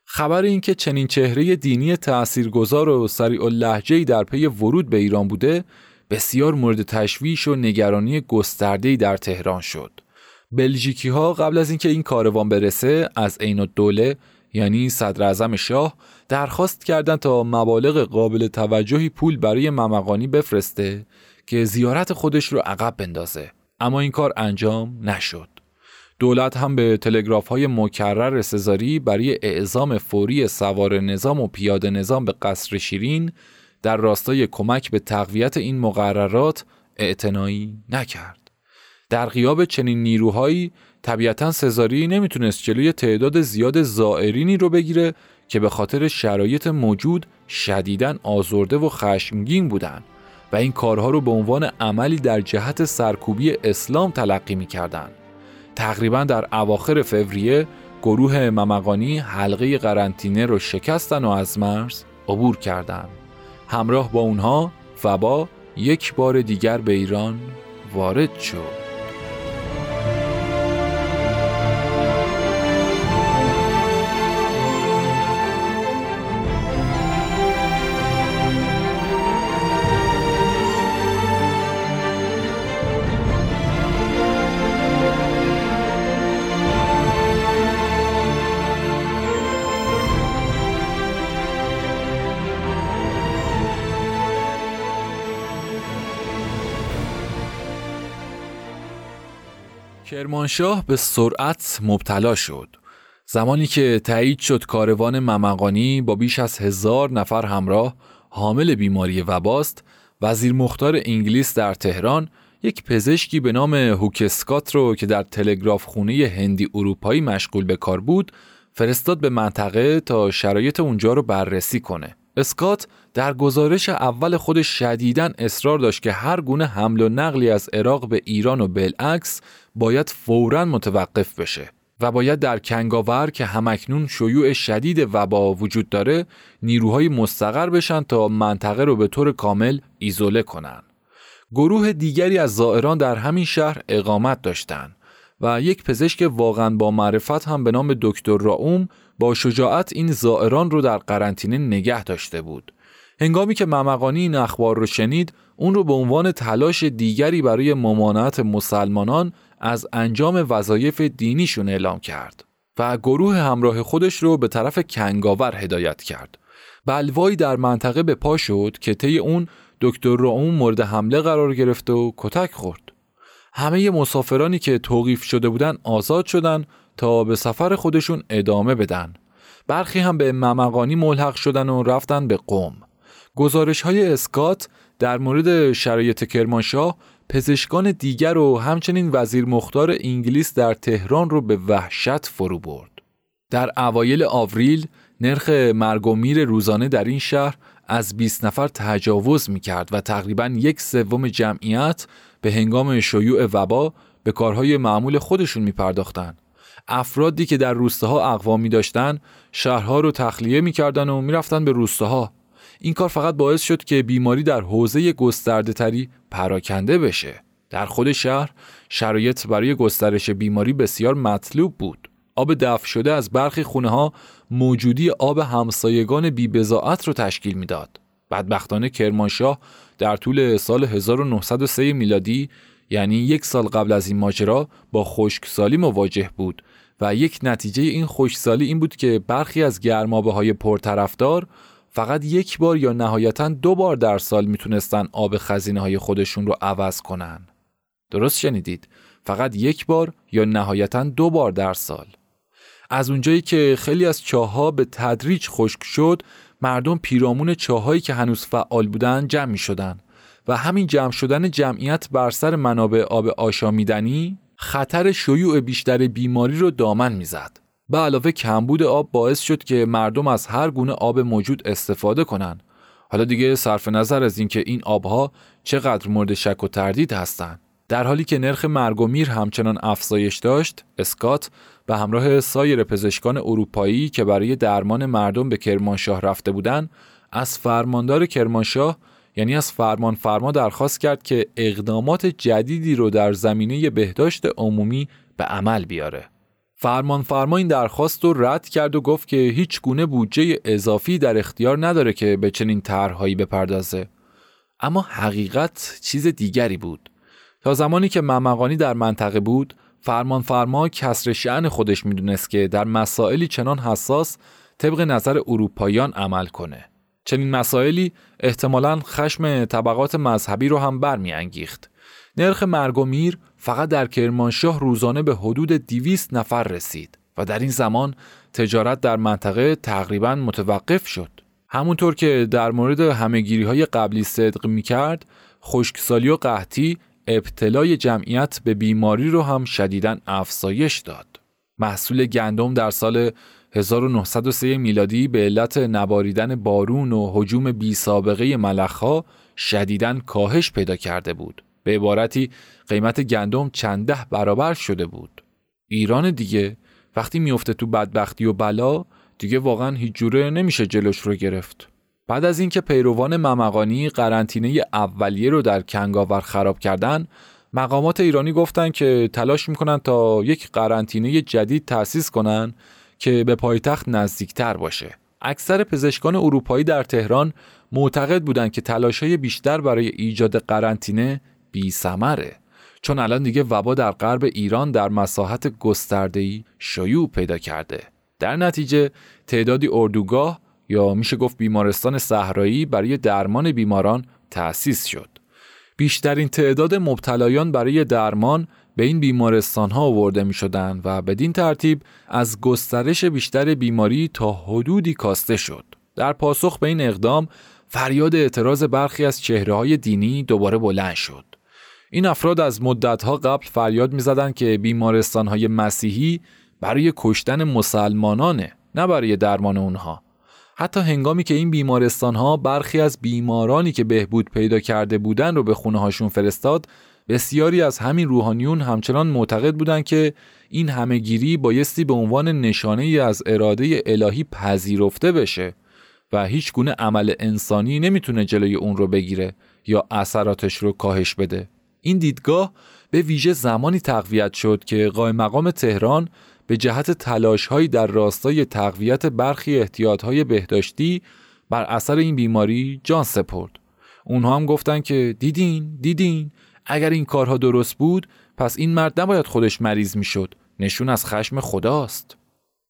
خبر اینکه چنین چهره دینی تاثیرگذار و سریع اللهجه‌ای در پی ورود به ایران بوده بسیار مورد تشویش و نگرانی گسترده‌ای در تهران شد. بلژیکی ها قبل از اینکه این کاروان برسه از عین الدوله یعنی صدر اعظم شاه درخواست کردند تا مبالغ قابل توجهی پول برای ممقانی بفرسته که زیارت خودش رو عقب بندازه اما این کار انجام نشد دولت هم به تلگراف های مکرر سزاری برای اعزام فوری سوار نظام و پیاده نظام به قصر شیرین در راستای کمک به تقویت این مقررات اعتنایی نکرد. در غیاب چنین نیروهایی طبیعتا سزاری نمی‌تونست جلوی تعداد زیاد زائرینی رو بگیره که به خاطر شرایط موجود شدیداً آزرده و خشمگین بودن و این کارها رو به عنوان عملی در جهت سرکوبی اسلام تلقی می‌کردن. تقریبا در اواخر فوریه گروه ممقانی حلقه قرنطینه رو شکستن و از مرز عبور کردند. همراه با اونها وبا یک بار دیگر به ایران وارد شد. کرمانشاه به سرعت مبتلا شد. زمانی که تایید شد کاروان ممقانی با بیش از هزار نفر همراه حامل بیماری وباست، وزیر مختار انگلیس در تهران یک پزشکی به نام هوکسکات رو که در تلگراف خونه هندی اروپایی مشغول به کار بود فرستاد به منطقه تا شرایط اونجا رو بررسی کنه. اسکات در گزارش اول خودش شدیداً اصرار داشت که هر گونه حمل و نقلی از عراق به ایران و بالعکس باید فوراً متوقف بشه و باید در کنگاور که همکنون شیوع شدید وبا وجود داره نیروهای مستقر بشن تا منطقه رو به طور کامل ایزوله کنن. گروه دیگری از زائران در همین شهر اقامت داشتند و یک پزشک واقعا با معرفت هم به نام دکتر راوم با شجاعت این زائران رو در قرنطینه نگه داشته بود. هنگامی که ممقانی این اخبار رو شنید اون رو به عنوان تلاش دیگری برای ممانعت مسلمانان از انجام وظایف دینیشون اعلام کرد و گروه همراه خودش رو به طرف کنگاور هدایت کرد. بلوایی در منطقه به پا شد که طی اون دکتر راوم مورد حمله قرار گرفت و کتک خورد. همه مسافرانی که توقیف شده بودن آزاد شدن تا به سفر خودشون ادامه بدن. برخی هم به ممقانی ملحق شدن و رفتن به قوم. گزارش های اسکات در مورد شرایط کرمانشاه پزشکان دیگر و همچنین وزیر مختار انگلیس در تهران رو به وحشت فرو برد. در اوایل آوریل نرخ مرگ و میر روزانه در این شهر از 20 نفر تجاوز می کرد و تقریبا یک سوم جمعیت به هنگام شیوع وبا به کارهای معمول خودشون می پرداختن. افرادی که در روستاها اقوامی داشتن شهرها رو تخلیه می‌کردن و می‌رفتن به روستاها. این کار فقط باعث شد که بیماری در حوزه گسترده تری پراکنده بشه. در خود شهر شرایط برای گسترش بیماری بسیار مطلوب بود. آب دفع شده از برخی خونه ها موجودی آب همسایگان بیبزاعت رو تشکیل می‌داد. بدبختانه کرمانشاه در طول سال 1903 میلادی یعنی یک سال قبل از این ماجرا با خشکسالی مواجه بود. و یک نتیجه این خشکسالی این بود که برخی از گرمابه های پرطرفدار فقط یک بار یا نهایتا دو بار در سال می‌تونستن آب خزینه های خودشون رو عوض کنن. درست شنیدید؟ فقط یک بار یا نهایتا دو بار در سال. از اونجایی که خیلی از چاها به تدریج خشک شد مردم پیرامون چاهایی که هنوز فعال بودن جمع می شدن و همین جمع شدن جمعیت بر سر منابع آب آشامیدنی خطر شیوع بیشتر بیماری رو دامن می‌زد. به علاوه کمبود آب باعث شد که مردم از هر گونه آب موجود استفاده کنند. حالا دیگه صرف نظر از اینکه این آبها چقدر مورد شک و تردید هستند. در حالی که نرخ مرگ و میر همچنان افزایش داشت، اسکات به همراه سایر پزشکان اروپایی که برای درمان مردم به کرمانشاه رفته بودند، از فرماندار کرمانشاه یعنی از فرمان فرما درخواست کرد که اقدامات جدیدی رو در زمینه بهداشت عمومی به عمل بیاره. فرمان فرما این درخواست رو رد کرد و گفت که هیچ گونه بودجه اضافی در اختیار نداره که به چنین طرحهایی بپردازه. اما حقیقت چیز دیگری بود. تا زمانی که ممقانی در منطقه بود، فرمان فرما کسر شعن خودش می‌دونست که در مسائلی چنان حساس طبق نظر اروپاییان عمل کنه. چنین مسائلی احتمالا خشم طبقات مذهبی رو هم برمیانگیخت. نرخ مرگ و میر فقط در کرمانشاه روزانه به حدود 200 نفر رسید و در این زمان تجارت در منطقه تقریبا متوقف شد. همونطور که در مورد همهگیری های قبلی صدق می کرد، خشکسالی و قحطی ابتلای جمعیت به بیماری رو هم شدیداً افزایش داد. محصول گندم در سال 1903 میلادی به علت نباریدن بارون و حجوم بی سابقه ملخها شدیداً کاهش پیدا کرده بود. به عبارتی قیمت گندم چند ده برابر شده بود. ایران دیگه وقتی میفته تو بدبختی و بلا دیگه واقعا هیچ جوره نمیشه جلوش رو گرفت. بعد از اینکه پیروان ممقانی قرنطینه اولیه رو در کنگاور خراب کردن مقامات ایرانی گفتن که تلاش می‌کنن تا یک قرنطینه جدید تأسیس کنن که به پایتخت نزدیکتر باشه. اکثر پزشکان اروپایی در تهران معتقد بودند که تلاشهای بیشتر برای ایجاد قرنطینه بی سمره. چون الان دیگه وبا در غرب ایران در مساحت گسترده‌ای شیوع پیدا کرده. در نتیجه تعدادی اردوگاه یا میشه گفت بیمارستان صحرایی برای درمان بیماران تأسیس شد. بیشترین تعداد مبتلایان برای درمان به این بیمارستان ها آورده می شدن و بدین ترتیب از گسترش بیشتر بیماری تا حدودی کاسته شد. در پاسخ به این اقدام فریاد اعتراض برخی از چهره های دینی دوباره بلند شد. این افراد از مدتها قبل فریاد می‌زدند که بیمارستانهای مسیحی برای کشتن مسلمانانه نه برای درمان اونها حتی هنگامی که این بیمارستان ها برخی از بیمارانی که بهبود پیدا کرده بودن رو به خونه هاشون فرستاد بسیاری از همین روحانیون همچنان معتقد بودند که این همهگیری بایستی به عنوان نشانه ای از اراده الهی پذیرفته بشه و هیچ گونه عمل انسانی نمی‌تونه جلوی اون رو بگیره یا اثراتش رو کاهش بده. این دیدگاه به ویژه زمانی تقویت شد که قائم مقام تهران به جهت تلاشهایی در راستای تقویت برخی احتیاطهای بهداشتی بر اثر این بیماری جان سپرد. اونها هم گفتن که دیدین دیدین اگر این کارها درست بود پس این مرد نباید خودش مریض می‌شد. نشون از خشم خداست.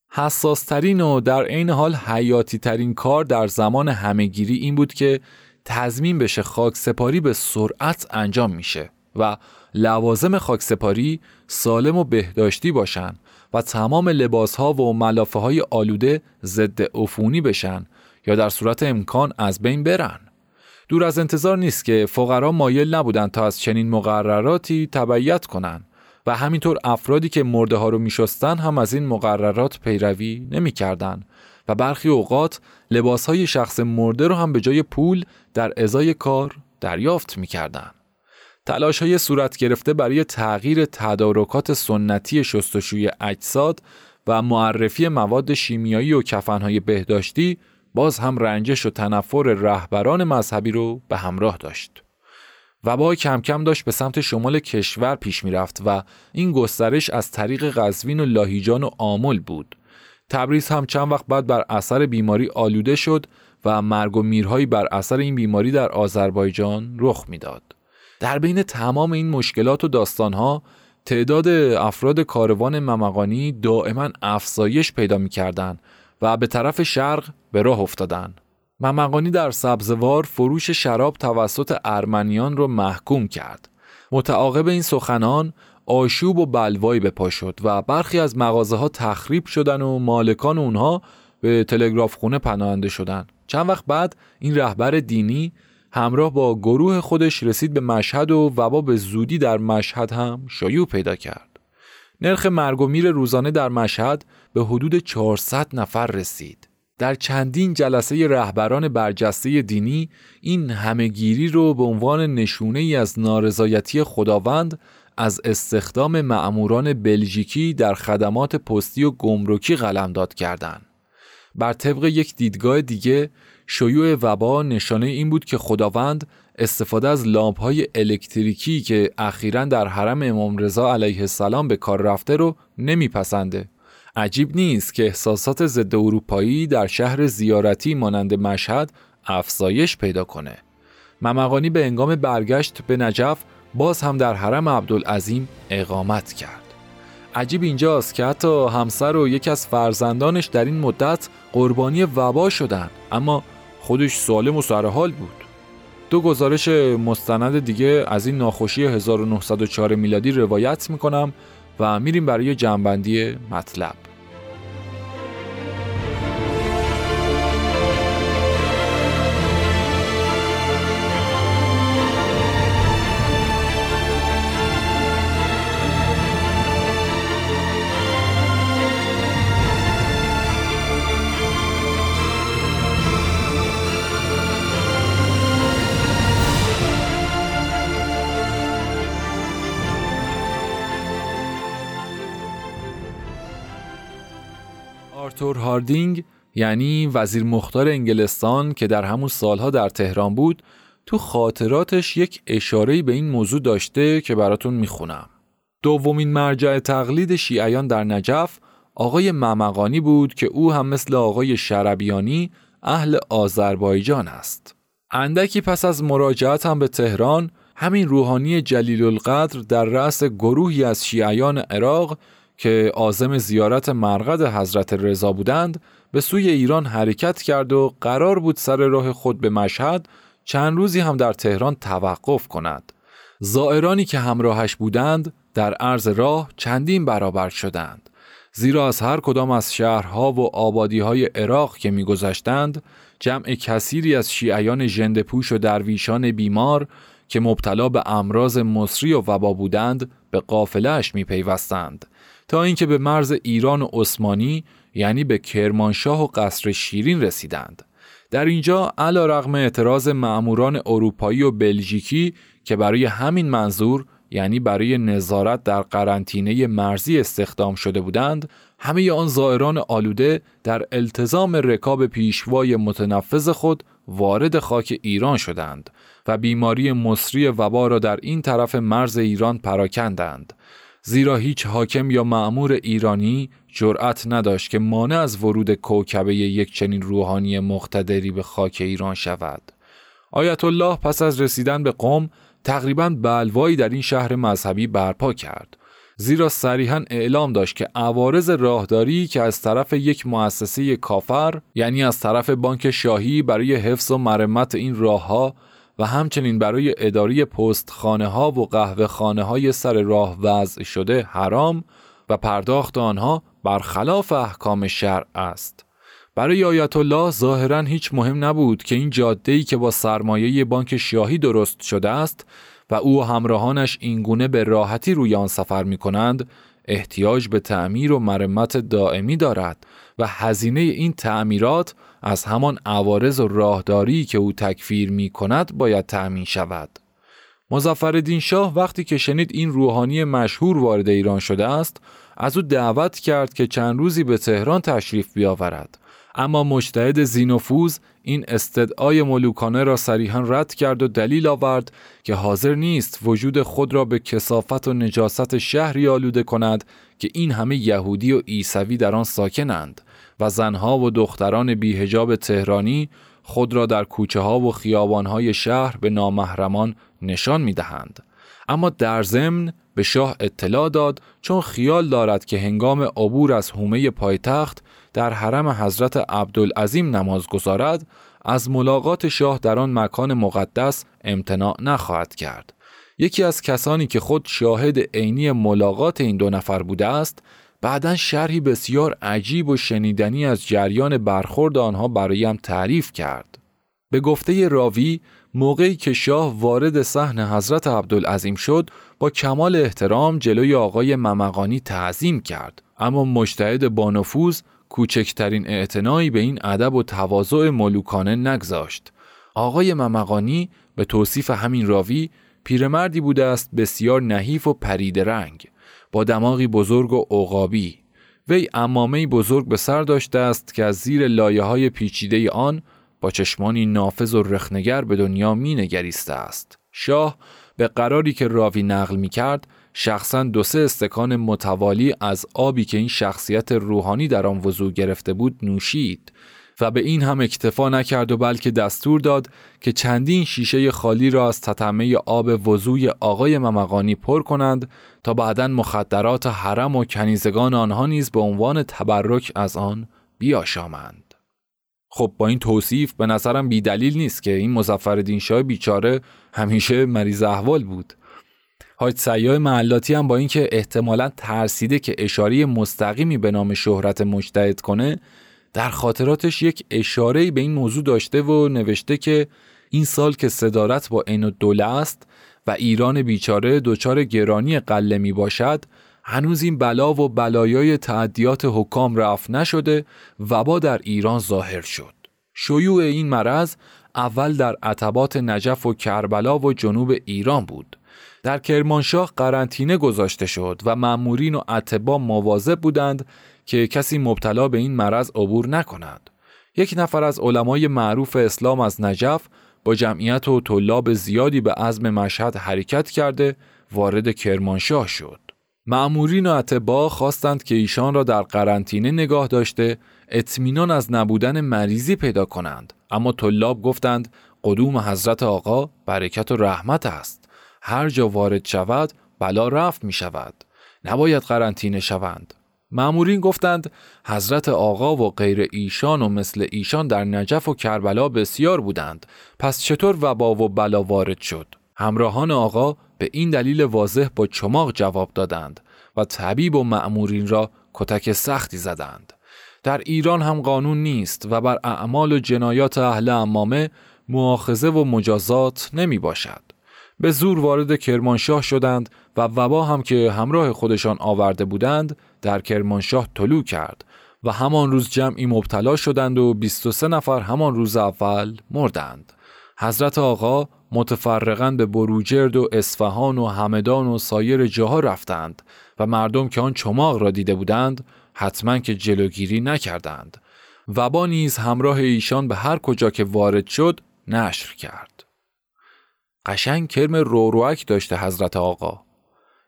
حساسترین و در عین حال حیاتی ترین کار در زمان همهگیری این بود که تضمین بشه خاک سپاری به سرعت انجام میشه و لوازم خاک سپاری سالم و بهداشتی باشن و تمام لباس ها و ملافه های آلوده ضد عفونی بشن یا در صورت امکان از بین برن. دور از انتظار نیست که فقرا مایل نبودند تا از چنین مقرراتی تبعیت کنند و همینطور افرادی که مرده ها رو میشستن هم از این مقررات پیروی نمی‌کردند و برخی اوقات لباس های شخص مرده رو هم به جای پول در ازای کار دریافت می‌کردند. تلاش های صورت گرفته برای تغییر تدارکات سنتی شستشوی اجساد و معرفی مواد شیمیایی و کفنهای بهداشتی باز هم رنجش و تنفر رهبران مذهبی رو به همراه داشت. وبا کم کم داشت به سمت شمال کشور پیش می‌رفت و این گسترش از طریق قزوین و لاهیجان و آمل بود. تبریز هم چند وقت بعد بر اثر بیماری آلوده شد و مرگ و میرهایی بر اثر این بیماری در آذربایجان رخ می‌داد. در بین تمام این مشکلات و داستانها تعداد افراد کاروان ممقانی دائما افزایش پیدا می‌کردند و به طرف شرق به راه افتادن. ممقانی در سبزوار فروش شراب توسط ارمنیان را محکوم کرد. متعاقب این سخنان آشوب و بلوایی به پا شد و برخی از مغازه ها تخریب شدن و مالکان اونها به تلگراف خونه پناهنده شدند. چند وقت بعد این رهبر دینی همراه با گروه خودش رسید به مشهد و وبا به زودی در مشهد هم شیوع پیدا کرد. نرخ مرگ و میر روزانه در مشهد به حدود 400 نفر رسید. در چندین جلسه رهبران برجسته دینی این همهگیری رو به عنوان نشونه ای از نارضایتی خداوند از استخدام معموران بلژیکی در خدمات پستی و گمرکی قلمداد کردند. بر طبق یک دیدگاه دیگه شیوع وبا نشانه این بود که خداوند استفاده از لامپ های الکتریکی که اخیرا در حرم امام رضا علیه السلام به کار رفته رو نمیپسنده عجیب نیست که احساسات ضد اروپایی در شهر زیارتی مانند مشهد افزایش پیدا کنه. ممقانی به انگام برگشت به نجف باز هم در حرم عبدالعظیم اقامت کرد. عجیب اینجاست که حتی همسر و یکی از فرزندانش در این مدت قربانی وبا شدن اما خودش سالم و سرحال بود. دو گزارش مستند دیگه از این ناخوشی 1904 میلادی روایت می‌کنم و میریم برای جنبندی مطلب. آرتور هاردینگ یعنی وزیر مختار انگلستان که در همون سالها در تهران بود تو خاطراتش یک اشاره به این موضوع داشته که براتون می‌خونم. دومین مرجع تقلید شیعیان در نجف آقای ممقانی بود که او هم مثل آقای شربیانی اهل آذربایجان است. اندکی پس از مراجعت هم به تهران همین روحانی جلیل القدر در رأس گروهی از شیعیان عراق که عازم زیارت مرقد حضرت رضا بودند به سوی ایران حرکت کرد و قرار بود سر راه خود به مشهد چند روزی هم در تهران توقف کند. زائرانی که همراهش بودند در عرض راه چندین برابر شدند. زیرا از هر کدام از شهرها و آبادیهای عراق که میگذشتند جمع کثیری از شیعیان ژندهپوش و درویشان بیمار که مبتلا به امراض مصری و وبا بودند به می پیوستند تا اینکه به مرز ایران و عثمانی یعنی به کرمانشاه و قصر شیرین رسیدند. در اینجا علا رغم اعتراض معموران اروپایی و بلژیکی که برای همین منظور یعنی برای نظارت در قرنطینه مرزی استخدام شده بودند همه آن زائران آلوده در التزام رکاب پیشوای متنفذ خود وارد خاک ایران شدند و بیماری مصری وبا را در این طرف مرز ایران پراکندند زیرا هیچ حاکم یا معمور ایرانی جرأت نداشت که مانع از ورود کوکبه یک چنین روحانی مقتدری به خاک ایران شود. آیت الله پس از رسیدن به قوم تقریبا بلوایی در این شهر مذهبی برپا کرد. زیرا صریحا اعلام داشت که عوارض راهداری که از طرف یک مؤسسه کافر یعنی از طرف بانک شاهی برای حفظ و مرمت این راهها و همچنین برای اداری پستخانه ها و قهوه خانه های سر راه وضع شده حرام و پرداخت آنها برخلاف احکام شرع است. برای آیت الله ظاهرا هیچ مهم نبود که این جاده که با سرمایه بانک شاهی درست شده است و او و همراهانش اینگونه به راحتی روی آن سفر می کنند احتیاج به تعمیر و مرمت دائمی دارد و هزینه این تعمیرات از همان عوارض و راهداری که او تکفیر می کند باید تأمین شود. مزفر شاه وقتی که شنید این روحانی مشهور وارد ایران شده است از او دعوت کرد که چند روزی به تهران تشریف بیاورد اما مجتهد زینوفوز این استدعای ملوکانه را صریحا رد کرد و دلیل آورد که حاضر نیست وجود خود را به کسافت و نجاست شهری آلوده کند که این همه یهودی و عیسوی در آن ساکنند و زنها و دختران بیهجاب تهرانی خود را در کوچه ها و خیابان های شهر به نامحرمان نشان می دهند. اما در ضمن به شاه اطلاع داد چون خیال دارد که هنگام عبور از حومه پایتخت در حرم حضرت عبدالعظیم نماز گذارد از ملاقات شاه در آن مکان مقدس امتناع نخواهد کرد. یکی از کسانی که خود شاهد عینی ملاقات این دو نفر بوده است بعدا شرحی بسیار عجیب و شنیدنی از جریان برخورد آنها برایم تعریف کرد. به گفته راوی موقعی که شاه وارد صحن حضرت عبدالعظیم شد با کمال احترام جلوی آقای ممقانی تعظیم کرد. اما مجتهد بانفوز کوچکترین اعتنایی به این ادب و تواضع ملوکانه نگذاشت. آقای ممقانی به توصیف همین راوی پیرمردی بوده است بسیار نحیف و پرید رنگ. با دماغی بزرگ و عقابی وی امامه بزرگ به سر داشته است که از زیر لایه های پیچیده آن با چشمانی نافذ و رخنگر به دنیا می نگریسته است. شاه به قراری که راوی نقل می کرد شخصا دو سه استکان متوالی از آبی که این شخصیت روحانی در آن وضوع گرفته بود نوشید و به این هم اکتفا نکرد و بلکه دستور داد که چندین شیشه خالی را از تتمه آب وضوع آقای ممقانی پر کنند تا بعدا مخدرات حرم و کنیزگان آنها نیز به عنوان تبرک از آن بیاشامند. خب با این توصیف به نظرم بیدلیل نیست که این مزفر شاه بیچاره همیشه مریض احوال بود حاج سیاه محلاتی هم با اینکه احتمالا ترسیده که اشاره مستقیمی به نام شهرت مجتهد کنه در خاطراتش یک اشاره به این موضوع داشته و نوشته که این سال که صدارت با عین دوله است و ایران بیچاره دچار گرانی قله می باشد هنوز این بلا و بلایای تعدیات حکام رفت نشده وبا در ایران ظاهر شد. شیوع این مرض اول در عتبات نجف و کربلا و جنوب ایران بود. در کرمانشاه قرنطینه گذاشته شد و مأمورین و اتبا مواظب بودند که کسی مبتلا به این مرض عبور نکند. یک نفر از علمای معروف اسلام از نجف با جمعیت و طلاب زیادی به عزم مشهد حرکت کرده وارد کرمانشاه شد. معمورین و اتباع خواستند که ایشان را در قرنطینه نگاه داشته اطمینان از نبودن مریضی پیدا کنند اما طلاب گفتند قدوم حضرت آقا برکت و رحمت است هر جا وارد شود بلا رفت می شود نباید قرنطینه شوند معمورین گفتند حضرت آقا و غیر ایشان و مثل ایشان در نجف و کربلا بسیار بودند پس چطور وبا و بلا وارد شد همراهان آقا به این دلیل واضح با چماق جواب دادند و طبیب و معمورین را کتک سختی زدند. در ایران هم قانون نیست و بر اعمال و جنایات اهل امامه مؤاخذه و مجازات نمی باشد. به زور وارد کرمانشاه شدند و وبا هم که همراه خودشان آورده بودند در کرمانشاه طلوع کرد و همان روز جمعی مبتلا شدند و 23 نفر همان روز اول مردند. حضرت آقا متفرقا به بروجرد و اصفهان و همدان و سایر جاها رفتند و مردم که آن چماق را دیده بودند حتما که جلوگیری نکردند. وبا نیز همراه ایشان به هر کجا که وارد شد نشر کرد. قشنگ کرم روروک داشته حضرت آقا.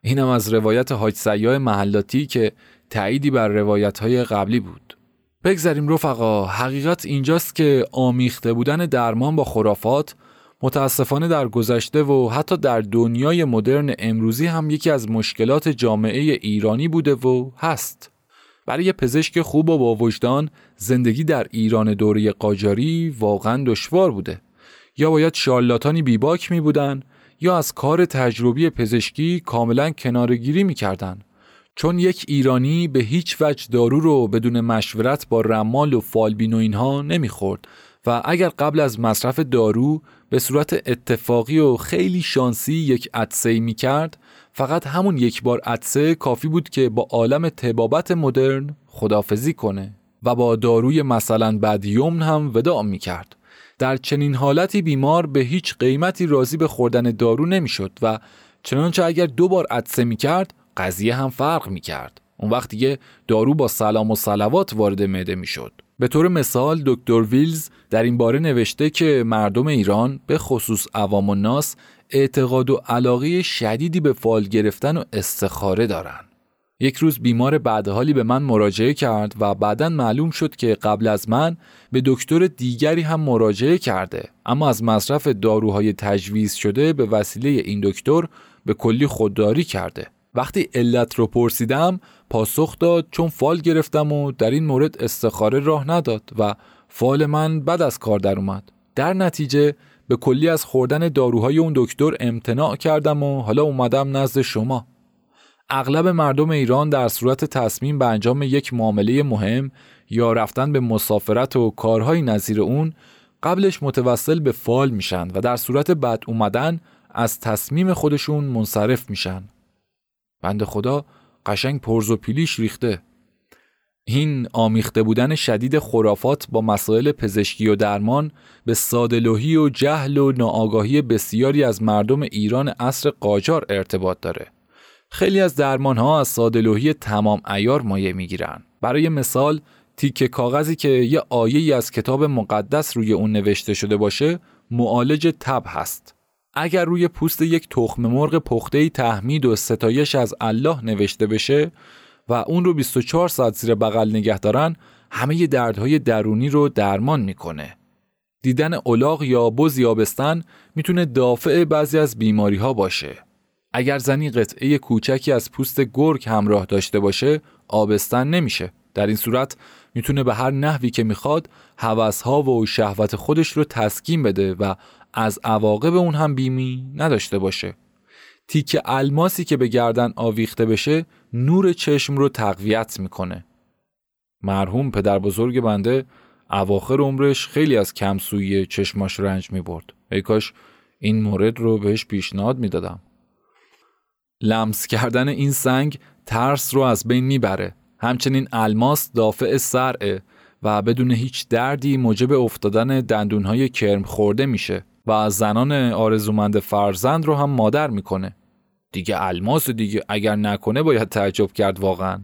اینم از روایت حاج سیاه محلاتی که تعییدی بر روایت های قبلی بود. بگذاریم رفقا حقیقت اینجاست که آمیخته بودن درمان با خرافات متاسفانه در گذشته و حتی در دنیای مدرن امروزی هم یکی از مشکلات جامعه ایرانی بوده و هست. برای پزشک خوب و با وجدان زندگی در ایران دوره قاجاری واقعا دشوار بوده. یا باید شارلاتانی بیباک می بودن یا از کار تجربی پزشکی کاملا کنارگیری می کردن. چون یک ایرانی به هیچ وجه دارو رو بدون مشورت با رمال و فالبین و اینها نمی‌خورد و اگر قبل از مصرف دارو به صورت اتفاقی و خیلی شانسی یک عدسه می کرد فقط همون یک بار عدسه کافی بود که با عالم تبابت مدرن خدافزی کنه و با داروی مثلا بدیومن هم وداع می کرد. در چنین حالتی بیمار به هیچ قیمتی راضی به خوردن دارو نمی‌شد و چنانچه اگر دو بار عدسه می کرد قضیه هم فرق می کرد. اون وقت دیگه دارو با سلام و صلوات وارد معده می شد. به طور مثال دکتر ویلز در این باره نوشته که مردم ایران به خصوص عوام و ناس اعتقاد و علاقه شدیدی به فال گرفتن و استخاره دارن. یک روز بیمار بعدحالی به من مراجعه کرد و بعدا معلوم شد که قبل از من به دکتر دیگری هم مراجعه کرده. اما از مصرف داروهای تجویز شده به وسیله این دکتر به کلی خودداری کرده. وقتی علت رو پرسیدم پاسخ داد چون فال گرفتم و در این مورد استخاره راه نداد و فال من بد از کار در اومد. در نتیجه به کلی از خوردن داروهای اون دکتر امتناع کردم و حالا اومدم نزد شما. اغلب مردم ایران در صورت تصمیم به انجام یک معامله مهم یا رفتن به مسافرت و کارهای نظیر اون قبلش متوسل به فال میشن و در صورت بد اومدن از تصمیم خودشون منصرف میشن بند خدا قشنگ پرز و پیلیش ریخته این آمیخته بودن شدید خرافات با مسائل پزشکی و درمان به سادلوهی و جهل و ناآگاهی بسیاری از مردم ایران عصر قاجار ارتباط داره. خیلی از درمان ها از سادلوهی تمام ایار مایه می‌گیرن. برای مثال تیکه کاغذی که یه آیه از کتاب مقدس روی اون نوشته شده باشه معالج تب هست. اگر روی پوست یک تخم مرغ پخته تحمید و ستایش از الله نوشته بشه و اون رو 24 ساعت زیر بغل نگه دارن همه دردهای درونی رو درمان می‌کنه. دیدن الاغ یا بز یابستن می‌تونه دافع بعضی از بیماری ها باشه. اگر زنی قطعه کوچکی از پوست گرگ همراه داشته باشه آبستن نمیشه. در این صورت می‌تونه به هر نحوی که می‌خواد ها و شهوت خودش رو تسکین بده و از عواقب اون هم بیمی نداشته باشه. تیک الماسی که به گردن آویخته بشه نور چشم رو تقویت می‌کنه. مرحوم پدر بزرگ بنده اواخر عمرش خیلی از کمسویی چشماش رنج می برد. ای کاش این مورد رو بهش پیشنهاد می‌دادم. لمس کردن این سنگ ترس رو از بین می‌بره. همچنین الماس دافع سرعه و بدون هیچ دردی موجب افتادن دندونهای کرم خورده میشه و زنان آرزومند فرزند رو هم مادر می‌کنه. دیگه الماس دیگه اگر نکنه باید تعجب کرد واقعا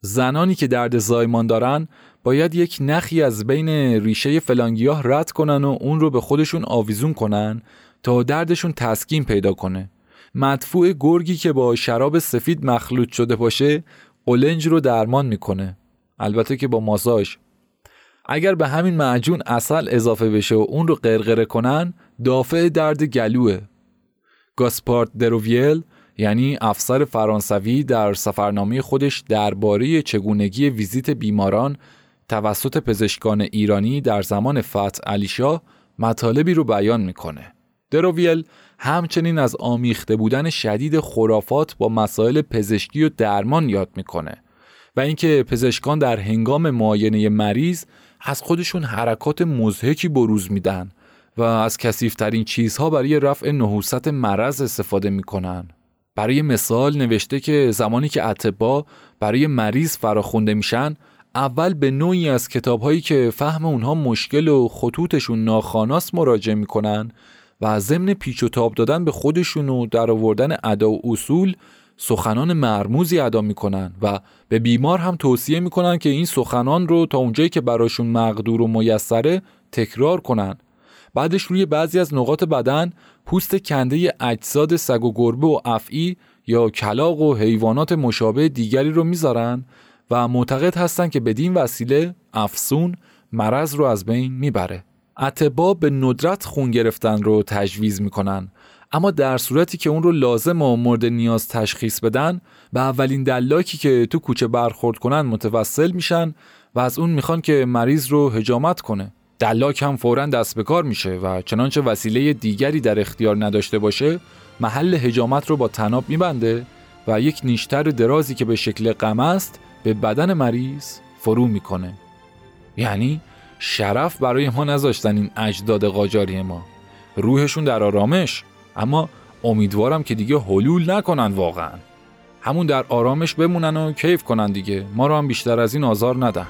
زنانی که درد زایمان دارن باید یک نخی از بین ریشه فلانگیاه رد کنن و اون رو به خودشون آویزون کنن تا دردشون تسکین پیدا کنه مدفوع گرگی که با شراب سفید مخلوط شده باشه قلنج رو درمان می‌کنه. البته که با ماساژ. اگر به همین معجون اصل اضافه بشه و اون رو قرقره کنن دافع درد گلوه. گاسپارت دروویل یعنی افسر فرانسوی در سفرنامه خودش درباره چگونگی ویزیت بیماران توسط پزشکان ایرانی در زمان فتح علیشاه مطالبی رو بیان می‌کنه. دروویل همچنین از آمیخته بودن شدید خرافات با مسائل پزشکی و درمان یاد می‌کنه و اینکه پزشکان در هنگام معاینه مریض از خودشون حرکات مزهکی بروز میدن و از کسیفترین چیزها برای رفع نحوست مرض استفاده می‌کنن. برای مثال نوشته که زمانی که اطبا برای مریض فراخونده میشن اول به نوعی از کتابهایی که فهم اونها مشکل و خطوطشون ناخاناست مراجعه می‌کنن و ضمن پیچ و تاب دادن به خودشون و در آوردن ادا و اصول سخنان مرموزی ادا می‌کنن و به بیمار هم توصیه می‌کنن که این سخنان رو تا اونجایی که براشون مقدور و میسره تکرار کنن بعدش روی بعضی از نقاط بدن پوست کنده اجساد سگ و گربه و افعی یا کلاق و حیوانات مشابه دیگری رو می‌ذارن و معتقد هستند که بدین وسیله افسون مرض رو از بین می‌بره. اتبا به ندرت خون گرفتن رو تجویز می‌کنن. اما در صورتی که اون رو لازم و مورد نیاز تشخیص بدن به اولین دلاکی که تو کوچه برخورد کنن متوسل میشن و از اون می‌خوان که مریض رو هجامت کنه. دلاک هم فورا دست به کار میشه و چنانچه وسیله دیگری در اختیار نداشته باشه محل هجامت رو با تناب میبنده و یک نیشتر درازی که به شکل قم است به بدن مریض فرو می‌کنه. یعنی شرف برای ما نذاشتن این اجداد قاجاری ما. روحشون در آرامش اما امیدوارم که دیگه حلول نکنن واقعا. همون در آرامش بمونن و کیف کنن دیگه. ما رو هم بیشتر از این آزار ندن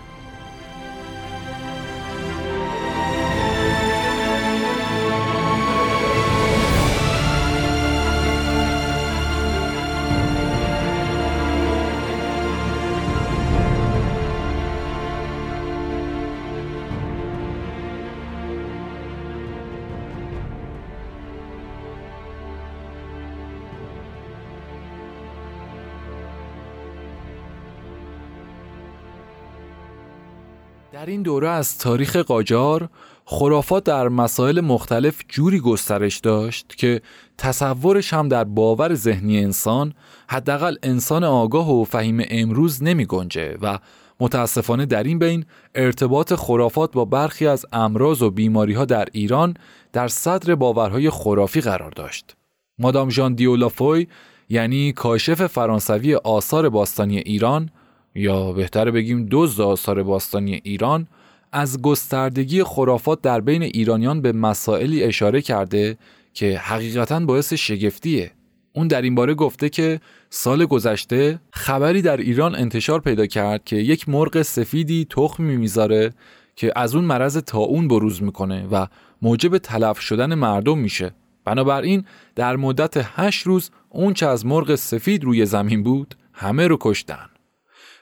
در این دوره از تاریخ قاجار خرافات در مسائل مختلف جوری گسترش داشت که تصورش هم در باور ذهنی انسان حداقل انسان آگاه و فهیم امروز نمی گنجه و متاسفانه در این بین ارتباط خرافات با برخی از امراض و بیماری ها در ایران در صدر باورهای خرافی قرار داشت. مادام ژان دیولافوی یعنی کاشف فرانسوی آثار باستانی ایران یا بهتره بگیم دزد آثار باستانی ایران از گستردگی خرافات در بین ایرانیان به مسائلی اشاره کرده که حقیقتا باعث شگفتیه. اون در این باره گفته که سال گذشته خبری در ایران انتشار پیدا کرد که یک مرغ سفیدی تخمی می‌ذاره که از اون مرض تاون بروز می‌کنه و موجب تلف شدن مردم میشه. بنابراین در مدت هشت روز اون چه از مرغ سفید روی زمین بود همه رو کشتن.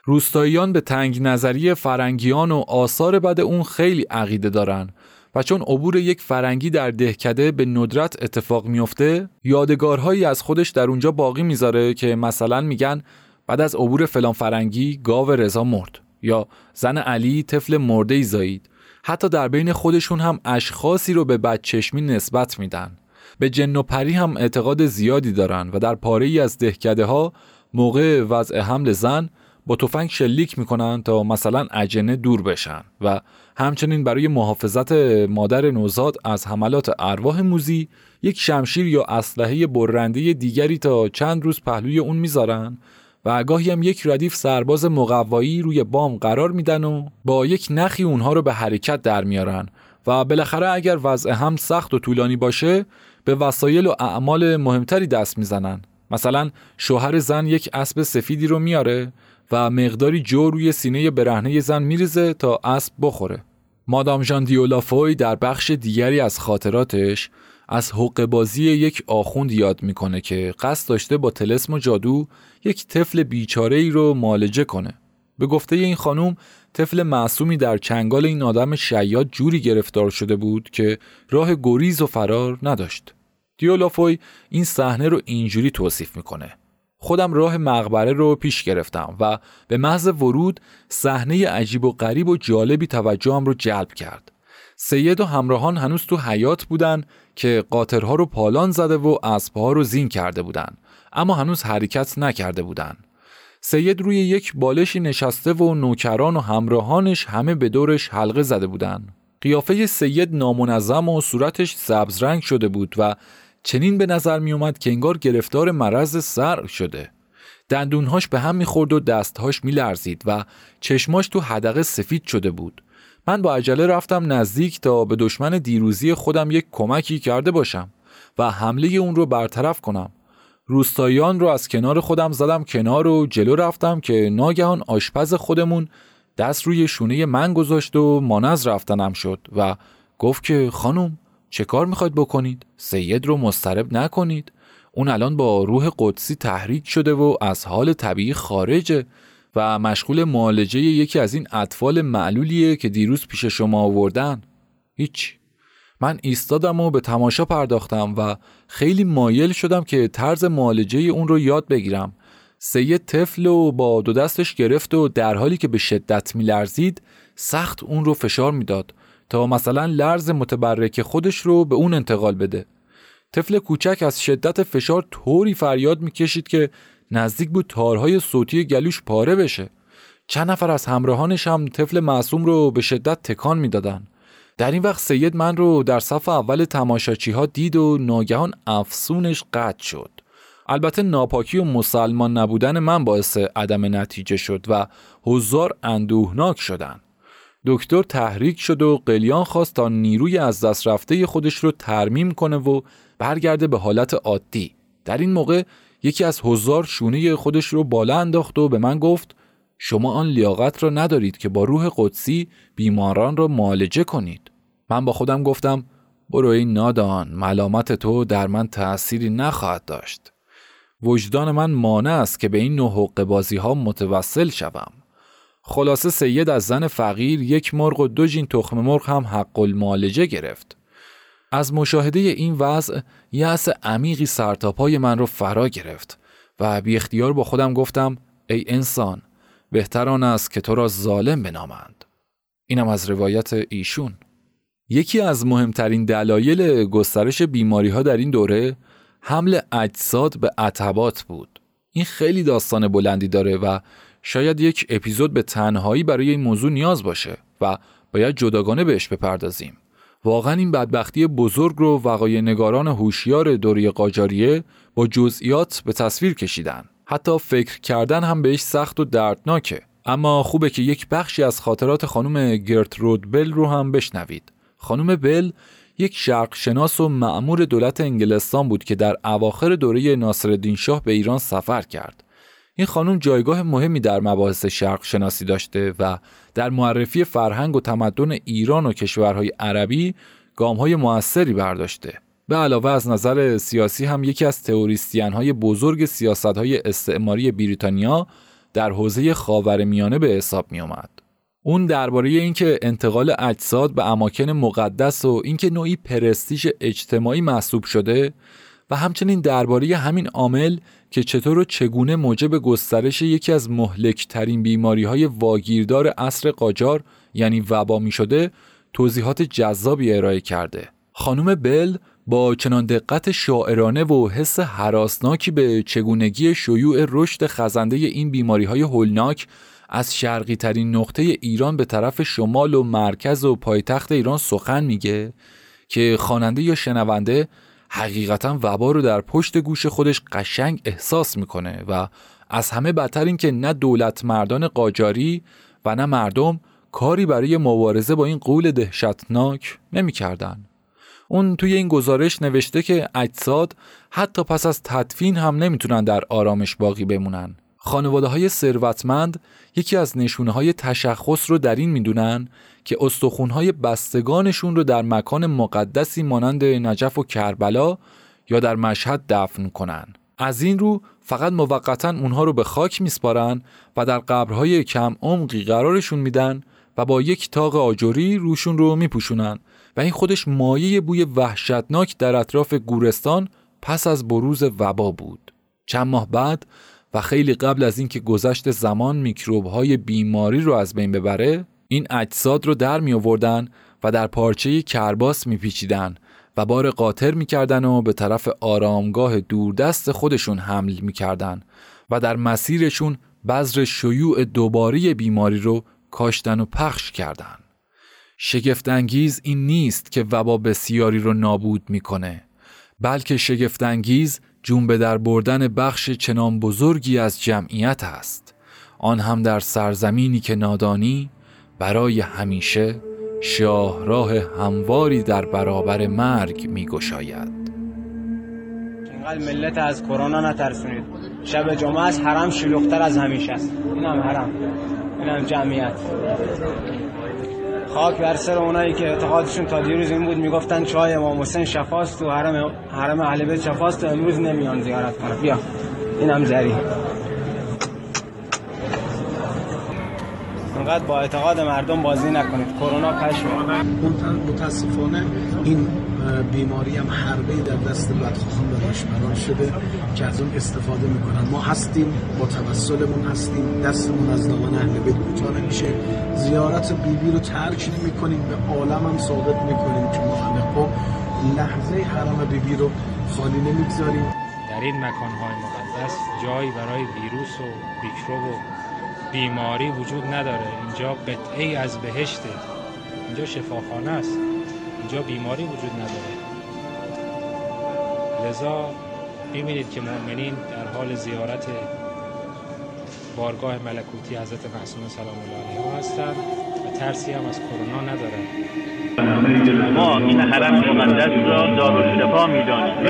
روستاییان به تنگ نظری فرنگیان و آثار بد اون خیلی عقیده دارن. و چون عبور یک فرنگی در دهکده به ندرت اتفاق میفته یادگارهایی از خودش در اونجا باقی می‌ذاره که مثلا میگن بعد از عبور فلان فرنگی گاو رضا مرد یا زن علی طفل مرده ای زایید حتی در بین خودشون هم اشخاصی رو به بدچشمی نسبت میدن. به جن و پری هم اعتقاد زیادی دارن و در پاره ای از دهکده ها موقع وضع حمل زن با تفنگ شلیک می‌کنن تا مثلا اجنه دور بشن و همچنین برای محافظت مادر نوزاد از حملات ارواح موزی یک شمشیر یا اسلحه برنده دیگری تا چند روز پهلوی اون می‌ذارن و گاهی هم یک ردیف سرباز مقوایی روی بام قرار میدن و با یک نخی اونها رو به حرکت در میارن و بالاخره اگر وضع هم سخت و طولانی باشه به وسایل و اعمال مهمتری دست می‌زنن. مثلا شوهر زن یک اسب سفیدی رو میاره و مقداری جو روی سینه برهنه زن میریزه تا اسب بخوره. مادام ژان دیولافوی در بخش دیگری از خاطراتش از حق بازی یک آخوند یاد می‌کنه که قصد داشته با تلسم و جادو یک طفل بیچاره ای رو معالجه کنه. به گفته این خانوم طفل معصومی در چنگال این آدم شیاد جوری گرفتار شده بود که راه گریز و فرار نداشت. دیولافوی این صحنه رو اینجوری توصیف می‌کنه. خودم راه مقبره رو پیش گرفتم و به محض ورود صحنه عجیب و غریب و جالبی توجهم رو جلب کرد. سید و همراهان هنوز تو حیات بودن که قاطرها رو پالان زده و اسبها رو زین کرده بودن اما هنوز حرکت نکرده بودن. سید روی یک بالشی نشسته و نوکران و همراهانش همه به دورش حلقه زده بودن. قیافه سید نامنظم و صورتش سبز رنگ شده بود و چنین به نظر می اومد که انگار گرفتار مرض سر شده. دندونهاش به هم می‌خورد و دستهاش میلرزید و چشماش تو حدقه سفید شده بود. من با عجله رفتم نزدیک تا به دشمن دیروزی خودم یک کمکی کرده باشم و حمله اون رو برطرف کنم. روستاییان رو از کنار خودم زدم کنار و جلو رفتم که ناگهان آشپز خودمون دست روی شونه من گذاشت و مانز رفتنم شد و گفت که خانم چه کار می‌خواید بکنید؟ سید رو مسترب نکنید. اون الان با روح قدسی تحریک شده و از حال طبیعی خارجه و مشغول معالجه یکی از این اطفال معلولیه که دیروز پیش شما آوردن. هیچ. من ایستادم و به تماشا پرداختم و خیلی مایل شدم که طرز معالجه اون رو یاد بگیرم. سید طفل و با دو دستش گرفت و در حالی که به شدت میلرزید سخت اون رو فشار می‌داد. تا مثلا لرز متبرک خودش رو به اون انتقال بده. طفل کوچک از شدت فشار طوری فریاد می‌کشید که نزدیک بود تارهای صوتی گلوش پاره بشه. چند نفر از همراهانش هم طفل معصوم رو به شدت تکان می‌دادن. در این وقت سید من رو در صف اول تماشاچی ها دید و ناگهان افسونش قطع شد. البته ناپاکی و مسلمان نبودن من باعث عدم نتیجه شد و هزار اندوهناک شدن. دکتر تحریک شد و قلیان خواست تا نیروی از دست رفته خودش رو ترمیم کنه و برگرده به حالت عادی. در این موقع یکی از هزار شونه خودش رو بالا انداخت و به من گفت شما آن لیاقت را ندارید که با روح قدسی بیماران را معالجه کنید. من با خودم گفتم برو این نادان ملامت تو در من تأثیری نخواهد داشت. وجدان من مانع است که به این نوع حق بازی ها متوسل شوم. خلاصه سید از زن فقیر یک مرغ و دو جین تخم مرغ هم حق المعالجه گرفت. از مشاهده این وضع یأس عمیقی سرتاپای من رو فرا گرفت و بی اختیار با خودم گفتم ای انسان بهتر آن است که تو را ظالم بنامند. اینم از روایت ایشون. یکی از مهمترین دلایل گسترش بیماری ها در این دوره حمل اجساد به عتبات بود. این خیلی داستان بلندی داره و شاید یک اپیزود به تنهایی برای این موضوع نیاز باشه و باید جداگانه بهش بپردازیم. واقعا این بدبختی بزرگ رو وقای نگاران هوشیار دوری قاجاریه با جزئیات به تصویر کشیدن. حتی فکر کردن هم بهش سخت و دردناکه. اما خوبه که یک بخشی از خاطرات خانم گرترود بل رو هم بشنوید. خانم بل یک شرق شناس و معمور دولت انگلستان بود که در اواخر دوره ناصرالدین شاه به ایران سفر کرد. این خانم جایگاه مهمی در مباحث شرق شناسی داشته و در معرفی فرهنگ و تمدن ایران و کشورهای عربی گامهای موثری برداشته. به علاوه از نظر سیاسی هم یکی از تئوریستین های بزرگ سیاست های استعماری بریتانیا در حوزه خاورمیانه به حساب می اومد. اون درباره اینکه انتقال اجساد به اماکن مقدس و اینکه نوعی پرستیژ اجتماعی محسوب شده و همچنین درباره همین عامل که چطور و چگونه موجب گسترش یکی از مهلکترین بیماری های واگیردار عصر قاجار یعنی وبا می شده توضیحات جذابی ارائه کرده. خانم بل با چنان دقت شاعرانه و حس حراسناکی به چگونگی شیوع رشد خزنده این بیماری های هولناک از شرقی ترین نقطه ایران به طرف شمال و مرکز و پایتخت ایران سخن میگه که خواننده یا شنونده حقیقتا وبا رو در پشت گوش خودش قشنگ احساس می‌کنه و از همه بدتر این که نه دولت مردان قاجاری و نه مردم کاری برای مبارزه با این قول دهشتناک نمی‌کردن. اون توی این گزارش نوشته که اجساد حتی پس از تدفین هم نمی‌تونن در آرامش باقی بمونن. خانواده های ثروتمند یکی از نشونه های تشخص رو در این می‌دونن که استخونهای بستگانشون رو در مکان مقدسی مانند نجف و کربلا یا در مشهد دفن کنن. از این رو فقط موقتا اونها رو به خاک میسپارن و در قبرهای کم عمقی قرارشون میدن و با یک تاق آجوری روشون رو میپوشونن و این خودش مایه بوی وحشتناک در اطراف گورستان پس از بروز وبا بود. چند ماه بعد و خیلی قبل از اینکه گذشت زمان میکروب های بیماری رو از بین ببره این اجساد رو در می آوردن و در پارچه کرباس میپیچیدن و بار قاطر می‌کردن و به طرف آرامگاه دوردست خودشون حمل می‌کردن و در مسیرشون بذر شیوع دوباره بیماری رو کاشتن و پخش کردن. شگفتانگیز این نیست که وبا بسیاری رو نابود می‌کنه بلکه شگفتانگیز جون در بردن بخش چنان بزرگی از جمعیت است. آن هم در سرزمینی که نادانی برای همیشه شاهراه همواری در برابر مرگ می گشاید اینقدر ملت از کرونا نترسونید. شب جمعه از حرم شلوختر از همیشه است. این هم حرم. این هم جمعیت. خاک بر سر اونایی که اعتقادشون تا دیروز این بود می‌گفتن چای امام حسین شفاست تو حرم حرم اهل بیت شفاست و امروز نمیان زیارت کنه بیا. اینم جری. انقدر با اعتقاد مردم بازی نکنید. کرونا پشم متاسفانه این بیماری هم حربه در دست بدخواهان به دشمنان شده که از اون استفاده می‌کنن. ما هستیم با توسلمون هستیم دستمون از دامن اهل بیت کوتاه نمیشه زیارت بیبی بی رو ترک نمی‌کنیم به عالم هم ثابت می‌کنیم که ما همه خب لحظه حرم بیبی بی رو خالی نمی‌گذاریم. در این مکانهای مقدس جایی برای ویروس و میکروب و بیماری وجود نداره. اینجا قطعه از بهشته. اینجا شفاخانه است. اینجا بیماری وجود نداره. لذا می‌بینید که مؤمنین در حال زیارت بارگاه ملکوتی حضرت معصومه سلام الله علیه هستند و ترسی هم از کرونا ندارن ما این حرم مقدس را دارالشفا می‌دانیم.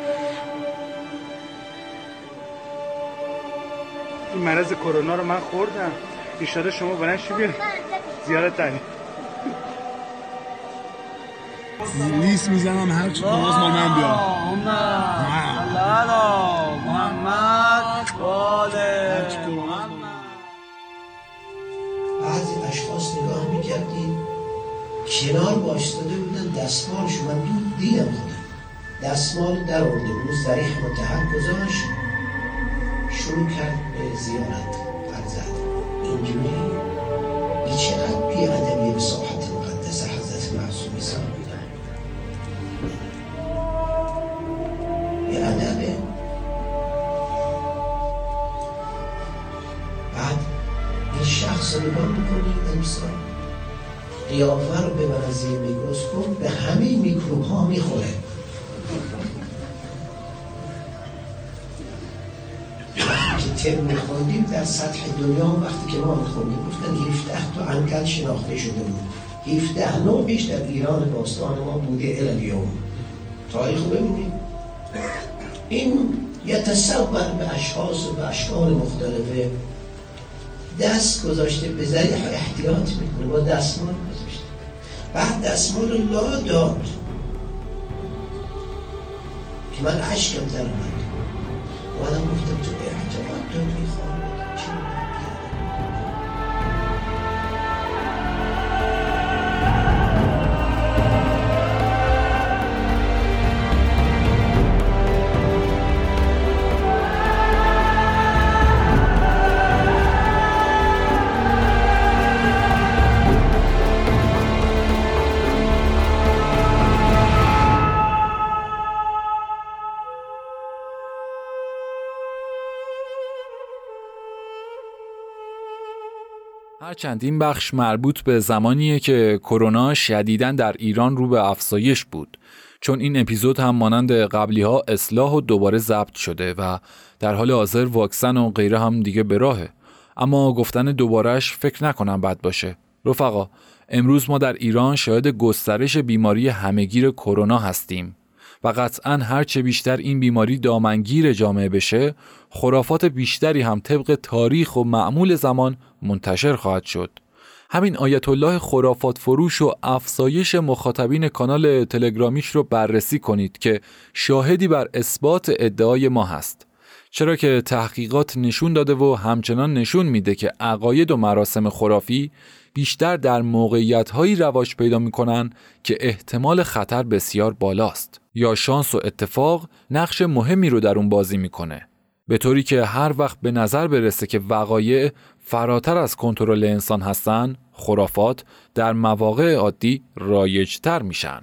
این مرض کرونا رو من خوردم. ایشالا شما بلند شو بیا زیارت داریم. لیست می‌زنم هر چی باز ما من بیام محمد. بعضی اشخاص نگاه می‌کردید کنار باشتاده بودن دستمال شما دود دیدم. خودم دستمال در آورده بود زریح متحق گذاشت. شروع کرد به زیارت فرزد اینجوری ای چقدر بی ادبی به ادبه. بعد این شخص رو نگاه می‌کنی امسال. قیافه رو به از میکروسکوپ به همه میکروب ها می‌خوره ترم میخوندیم در سطح دنیا وقتی که ما میخوندیم گفتن 17 تا انکل شناخته شده بود. 17 نوعش در ایران باستان ما بوده الیوم تاریخ ببینیم این یتصور به اشخاص و اشکال مختلفه. دست گذاشته به ذریح احتیاط می‌کنه با دستمال گذاشته. بعد دستمال رو لا داد. که من عشقم در اومد. اومدم گفتم تو احتیاط تو می‌خوام هرچند این بخش مربوط به زمانیه که کرونا شدیدا در ایران رو به افزایش بود. چون این اپیزود هم مانند قبلی ها اصلاح و دوباره ضبط شده و در حال حاضر واکسن و غیره هم دیگه به راهه. اما گفتن دوبارهش فکر نکنم بد باشه. رفقا امروز ما در ایران شاهد گسترش بیماری همهگیر کرونا هستیم. و قطعا هرچه بیشتر این بیماری دامنگیر جامعه بشه خرافات بیشتری هم طبق تاریخ و معمول زمان منتشر خواهد شد. همین آیت الله خرافات فروش و افزایش مخاطبین کانال تلگرامیش رو بررسی کنید که شاهدی بر اثبات ادعای ما هست. چرا که تحقیقات نشون داده و همچنان نشون میده که عقاید و مراسم خرافی بیشتر در موقعیت هایی رواج پیدا می‌کنن که احتمال خطر بسیار بالاست. یا شانس و اتفاق نقش مهمی رو در اون بازی می‌کنه. به طوری که هر وقت به نظر برسه که وقایع فراتر از کنترل انسان هستن خرافات در مواقع عادی رایجتر میشن.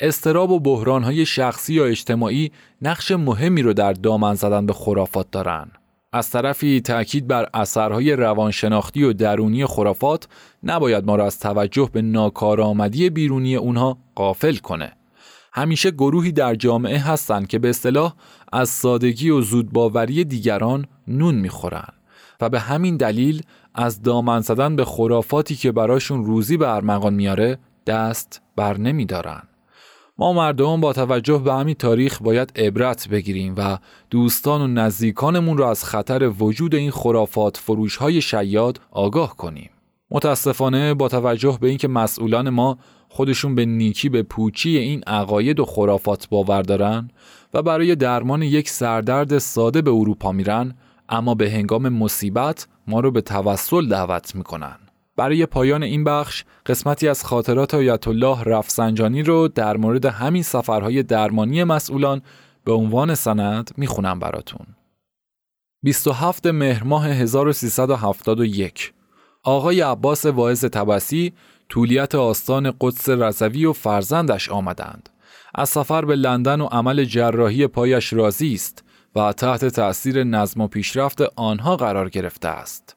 استراب و بحرانهای شخصی یا اجتماعی نقش مهمی رو در دامن زدن به خرافات دارن. از طرفی تاکید بر اثرهای روانشناختی و درونی خرافات نباید ما را از توجه به ناکارآمدی بیرونی اونها قافل کنه. همیشه گروهی در جامعه هستند که به اصطلاح از سادگی و زودباوری دیگران نون می‌خورن و به همین دلیل از دامن زدن به خرافاتی که براشون روزی به ارمغان میاره دست بر نمی دارن. ما مردم با توجه به همین تاریخ باید عبرت بگیریم و دوستان و نزدیکانمون را از خطر وجود این خرافات فروش های شیاد آگاه کنیم. متاسفانه با توجه به اینکه مسئولان ما خودشون به نیکی به پوچی این عقاید و خرافات باور دارن و برای درمان یک سردرد ساده به اروپا میرن اما به هنگام مصیبت ما رو به توسل دعوت می‌کنن. برای پایان این بخش قسمتی از خاطرات آیت الله رفسنجانی رو در مورد همین سفرهای درمانی مسئولان به عنوان سند می‌خونم براتون. 27 مهر ماه 1371 آقای عباس واعظ تبسی طولیت آستان قدس رضوی و فرزندش آمدند. از سفر به لندن و عمل جراحی پایش راضی است و تحت تأثیر نظم و پیشرفت آنها قرار گرفته است.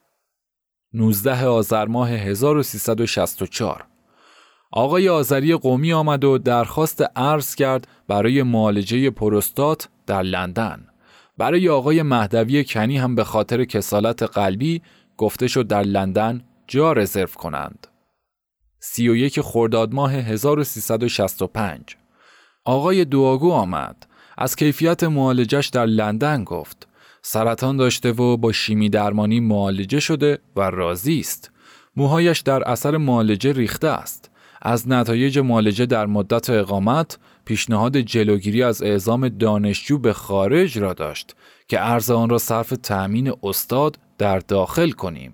19 آذر ماه 1364 آقای آذری قومی آمد و درخواست عرض کرد برای معالجه پروستات در لندن. برای آقای مهدوی کنی هم به خاطر کسالت قلبی گفته شد در لندن جا رزرو کنند. 31 خرداد ماه 1365 آقای دواگو آمد. از کیفیت معالجش در لندن گفت. سرطان داشته و با شیمی درمانی معالجه شده و راضی است. موهایش در اثر معالجه ریخته است. از نتایج معالجه در مدت اقامت پیشنهاد جلوگیری از اعزام دانشجو به خارج را داشت که ارز آن را صرف تأمین استاد در داخل کنیم.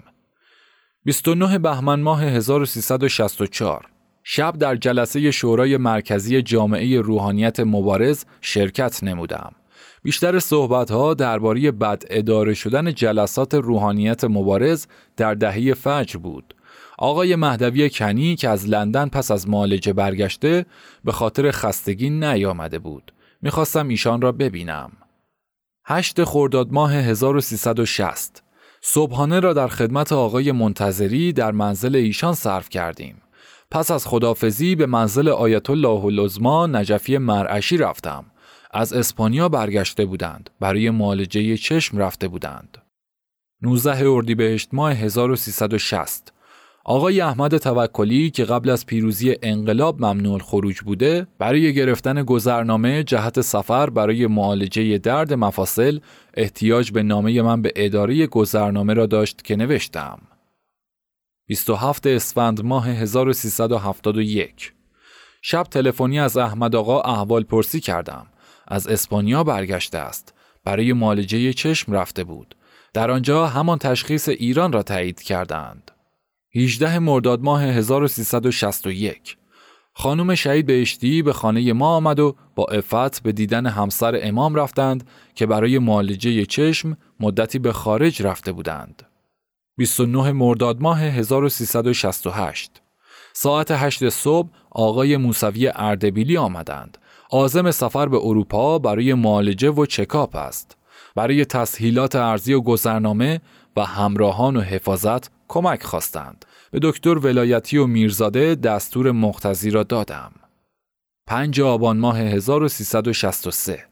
29 بهمن ماه 1364 شب در جلسه شورای مرکزی جامعه روحانیت مبارز شرکت نمودم. بیشتر صحبتها درباره بد اداره شدن جلسات روحانیت مبارز در دهه فجر بود. آقای مهدوی کنی که از لندن پس از معالجه برگشته به خاطر خستگی نیامده بود. می‌خواستم ایشان را ببینم. 8 خرداد ماه 1360 صبحانه را در خدمت آقای منتظری در منزل ایشان صرف کردیم. پس از خدافزی به منزل آیت الله العظما نجفی مرعشی رفتم. از اسپانیا برگشته بودند. برای معالجه چشم رفته بودند. 19 اردیبهشت ماه 1360 آقای احمد توکلی که قبل از پیروزی انقلاب ممنوع خروج بوده برای گرفتن گذرنامه جهت سفر برای معالجه درد مفاصل احتیاج به نامه من به اداره گذرنامه را داشت که نوشتم. 27 اسفند ماه 1371 شب تلفنی از احمد آقا احوال پرسی کردم. از اسپانیا برگشته است. برای معالجه چشم رفته بود. در آنجا همان تشخیص ایران را تایید کردند. 18 مرداد ماه 1361 خانم شهید بهشتی به خانه ما آمد و با افت به دیدن همسر امام رفتند که برای معالجه چشم مدتی به خارج رفته بودند. 29 مرداد ماه 1368 ساعت 8 صبح آقای موسوی اردبیلی آمدند. آزم سفر به اروپا برای معالجه و چکاپ است. برای تسهیلات ارزی و گذرنامه و همراهان و حفاظت کمک خواستند. به دکتر ولایتی و میرزاده دستور مختزی را دادم. 5 آبان ماه 1363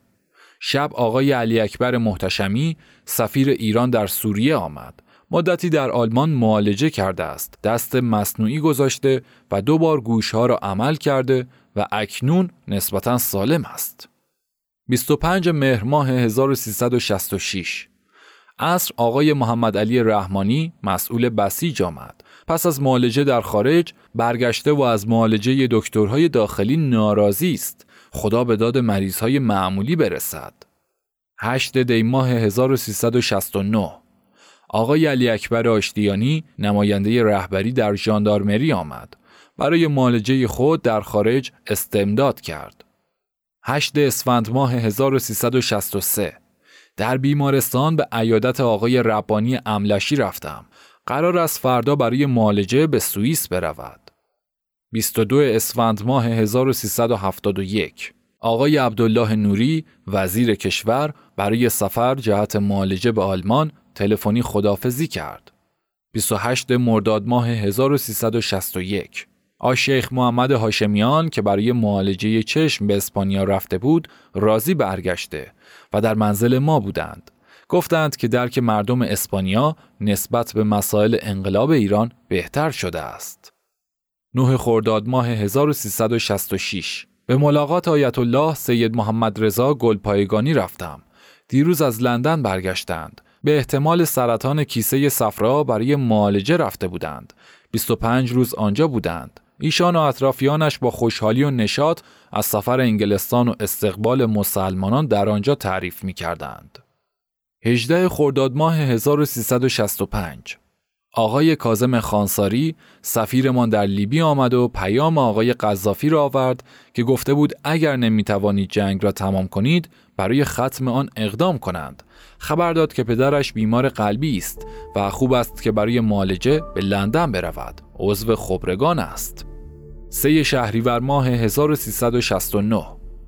شب آقای علی اکبر محتشمی سفیر ایران در سوریه آمد. مدتی در آلمان معالجه کرده است. دست مصنوعی گذاشته و دو بار گوشها را عمل کرده و اکنون نسبتا سالم است. 25 مهر ماه 1366 عصر آقای محمد علی رحمانی مسئول بسیج آمد. پس از معالجه در خارج برگشته و از معالجه دکترهای داخلی ناراضی است. خدا به داد مریضهای معمولی برسد. 8 دی ماه 1369 آقای علی اکبر آشتیانی نماینده رهبری در ژاندارمری آمد. برای معالجه خود در خارج استمداد کرد. 8 اسفند ماه 1363 در بیمارستان به عیادت آقای ربانی املشی رفتم. قرار است فردا برای معالجه به سوئیس برود. 22 اسفند ماه 1371 آقای عبدالله نوری وزیر کشور برای سفر جهت معالجه به آلمان تلفنی خدافزی کرد. 28 مرداد ماه 1361 آشیخ محمد هاشمیان که برای معالجه چشم به اسپانیا رفته بود راضی برگشته و در منزل ما بودند. گفتند که درک مردم اسپانیا نسبت به مسائل انقلاب ایران بهتر شده است. 9 خرداد ماه 1366 به ملاقات آیت الله سید محمد رضا گلپایگانی رفتم. دیروز از لندن برگشتند. به احتمال سرطان کیسه صفرا برای معالجه رفته بودند. 25 روز آنجا بودند. ایشان و اطرافیانش با خوشحالی و نشاط از سفر انگلستان و استقبال مسلمانان در آنجا تعریف می کردند. 18 خرداد ماه 1365 آقای کازم خانساری سفیرمان در لیبی آمد و پیام آقای قذافی را آورد که گفته بود اگر نمی‌توانید جنگ را تمام کنید برای ختم آن اقدام کنند. خبر داد که پدرش بیمار قلبی است و خوب است که برای معالجه به لندن برود. عضو خبرگان است. سه شهریور ماه 1369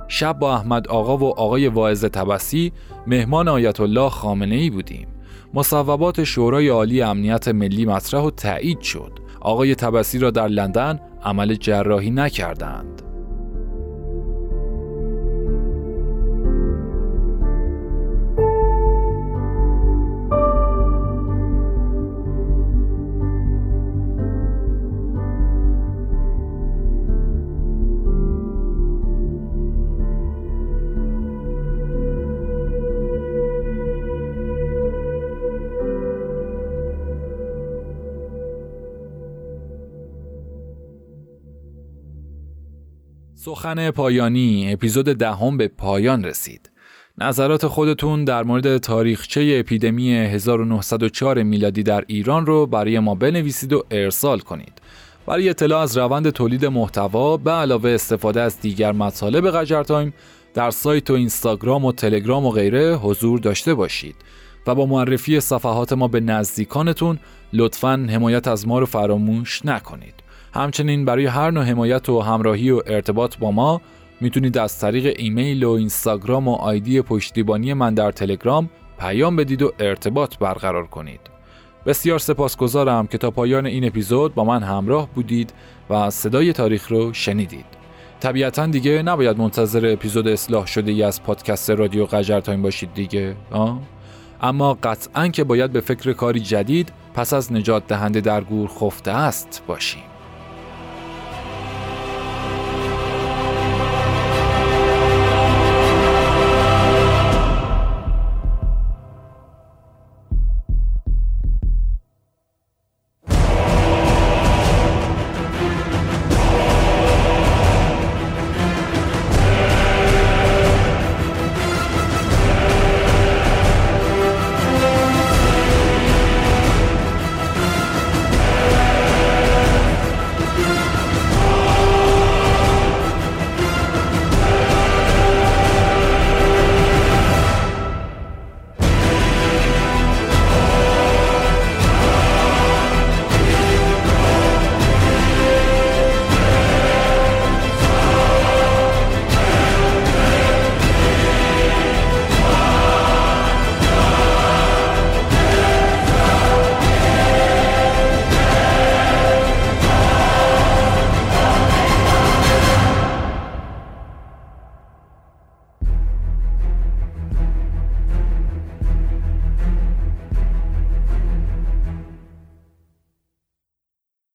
شب با احمد آقا و آقای واعظ تبسی مهمان آیت الله خامنه ای بودیم. مصوبات شورای عالی امنیت ملی مطرح و تایید شد. آقای تبسی را در لندن عمل جراحی نکردند. سخن پایانی اپیزود دهم به پایان رسید. نظرات خودتون در مورد تاریخچه اپیدمی 1904 میلادی در ایران رو برای ما بنویسید و ارسال کنید. برای اطلاع از روند تولید محتوا به علاوه استفاده از دیگر مطالب قجر تایم در سایت و اینستاگرام و تلگرام و غیره حضور داشته باشید و با معرفی صفحات ما به نزدیکانتون لطفا حمایت از ما رو فراموش نکنید. همچنین برای هر نوع حمایت و همراهی و ارتباط با ما می‌تونید از طریق ایمیل و اینستاگرام و آیدی پشتیبانی من در تلگرام پیام بدید و ارتباط برقرار کنید. بسیار سپاسگزارم که تا پایان این اپیزود با من همراه بودید و صدای تاریخ رو شنیدید. طبیعتا دیگه نباید منتظر اپیزود اصلاح شده ای از پادکست رادیو قجر تایم باشید دیگه آه؟ اما قطعا که باید به فکر کاری جدید پس از نجات دهنده در گور خفته است باشیم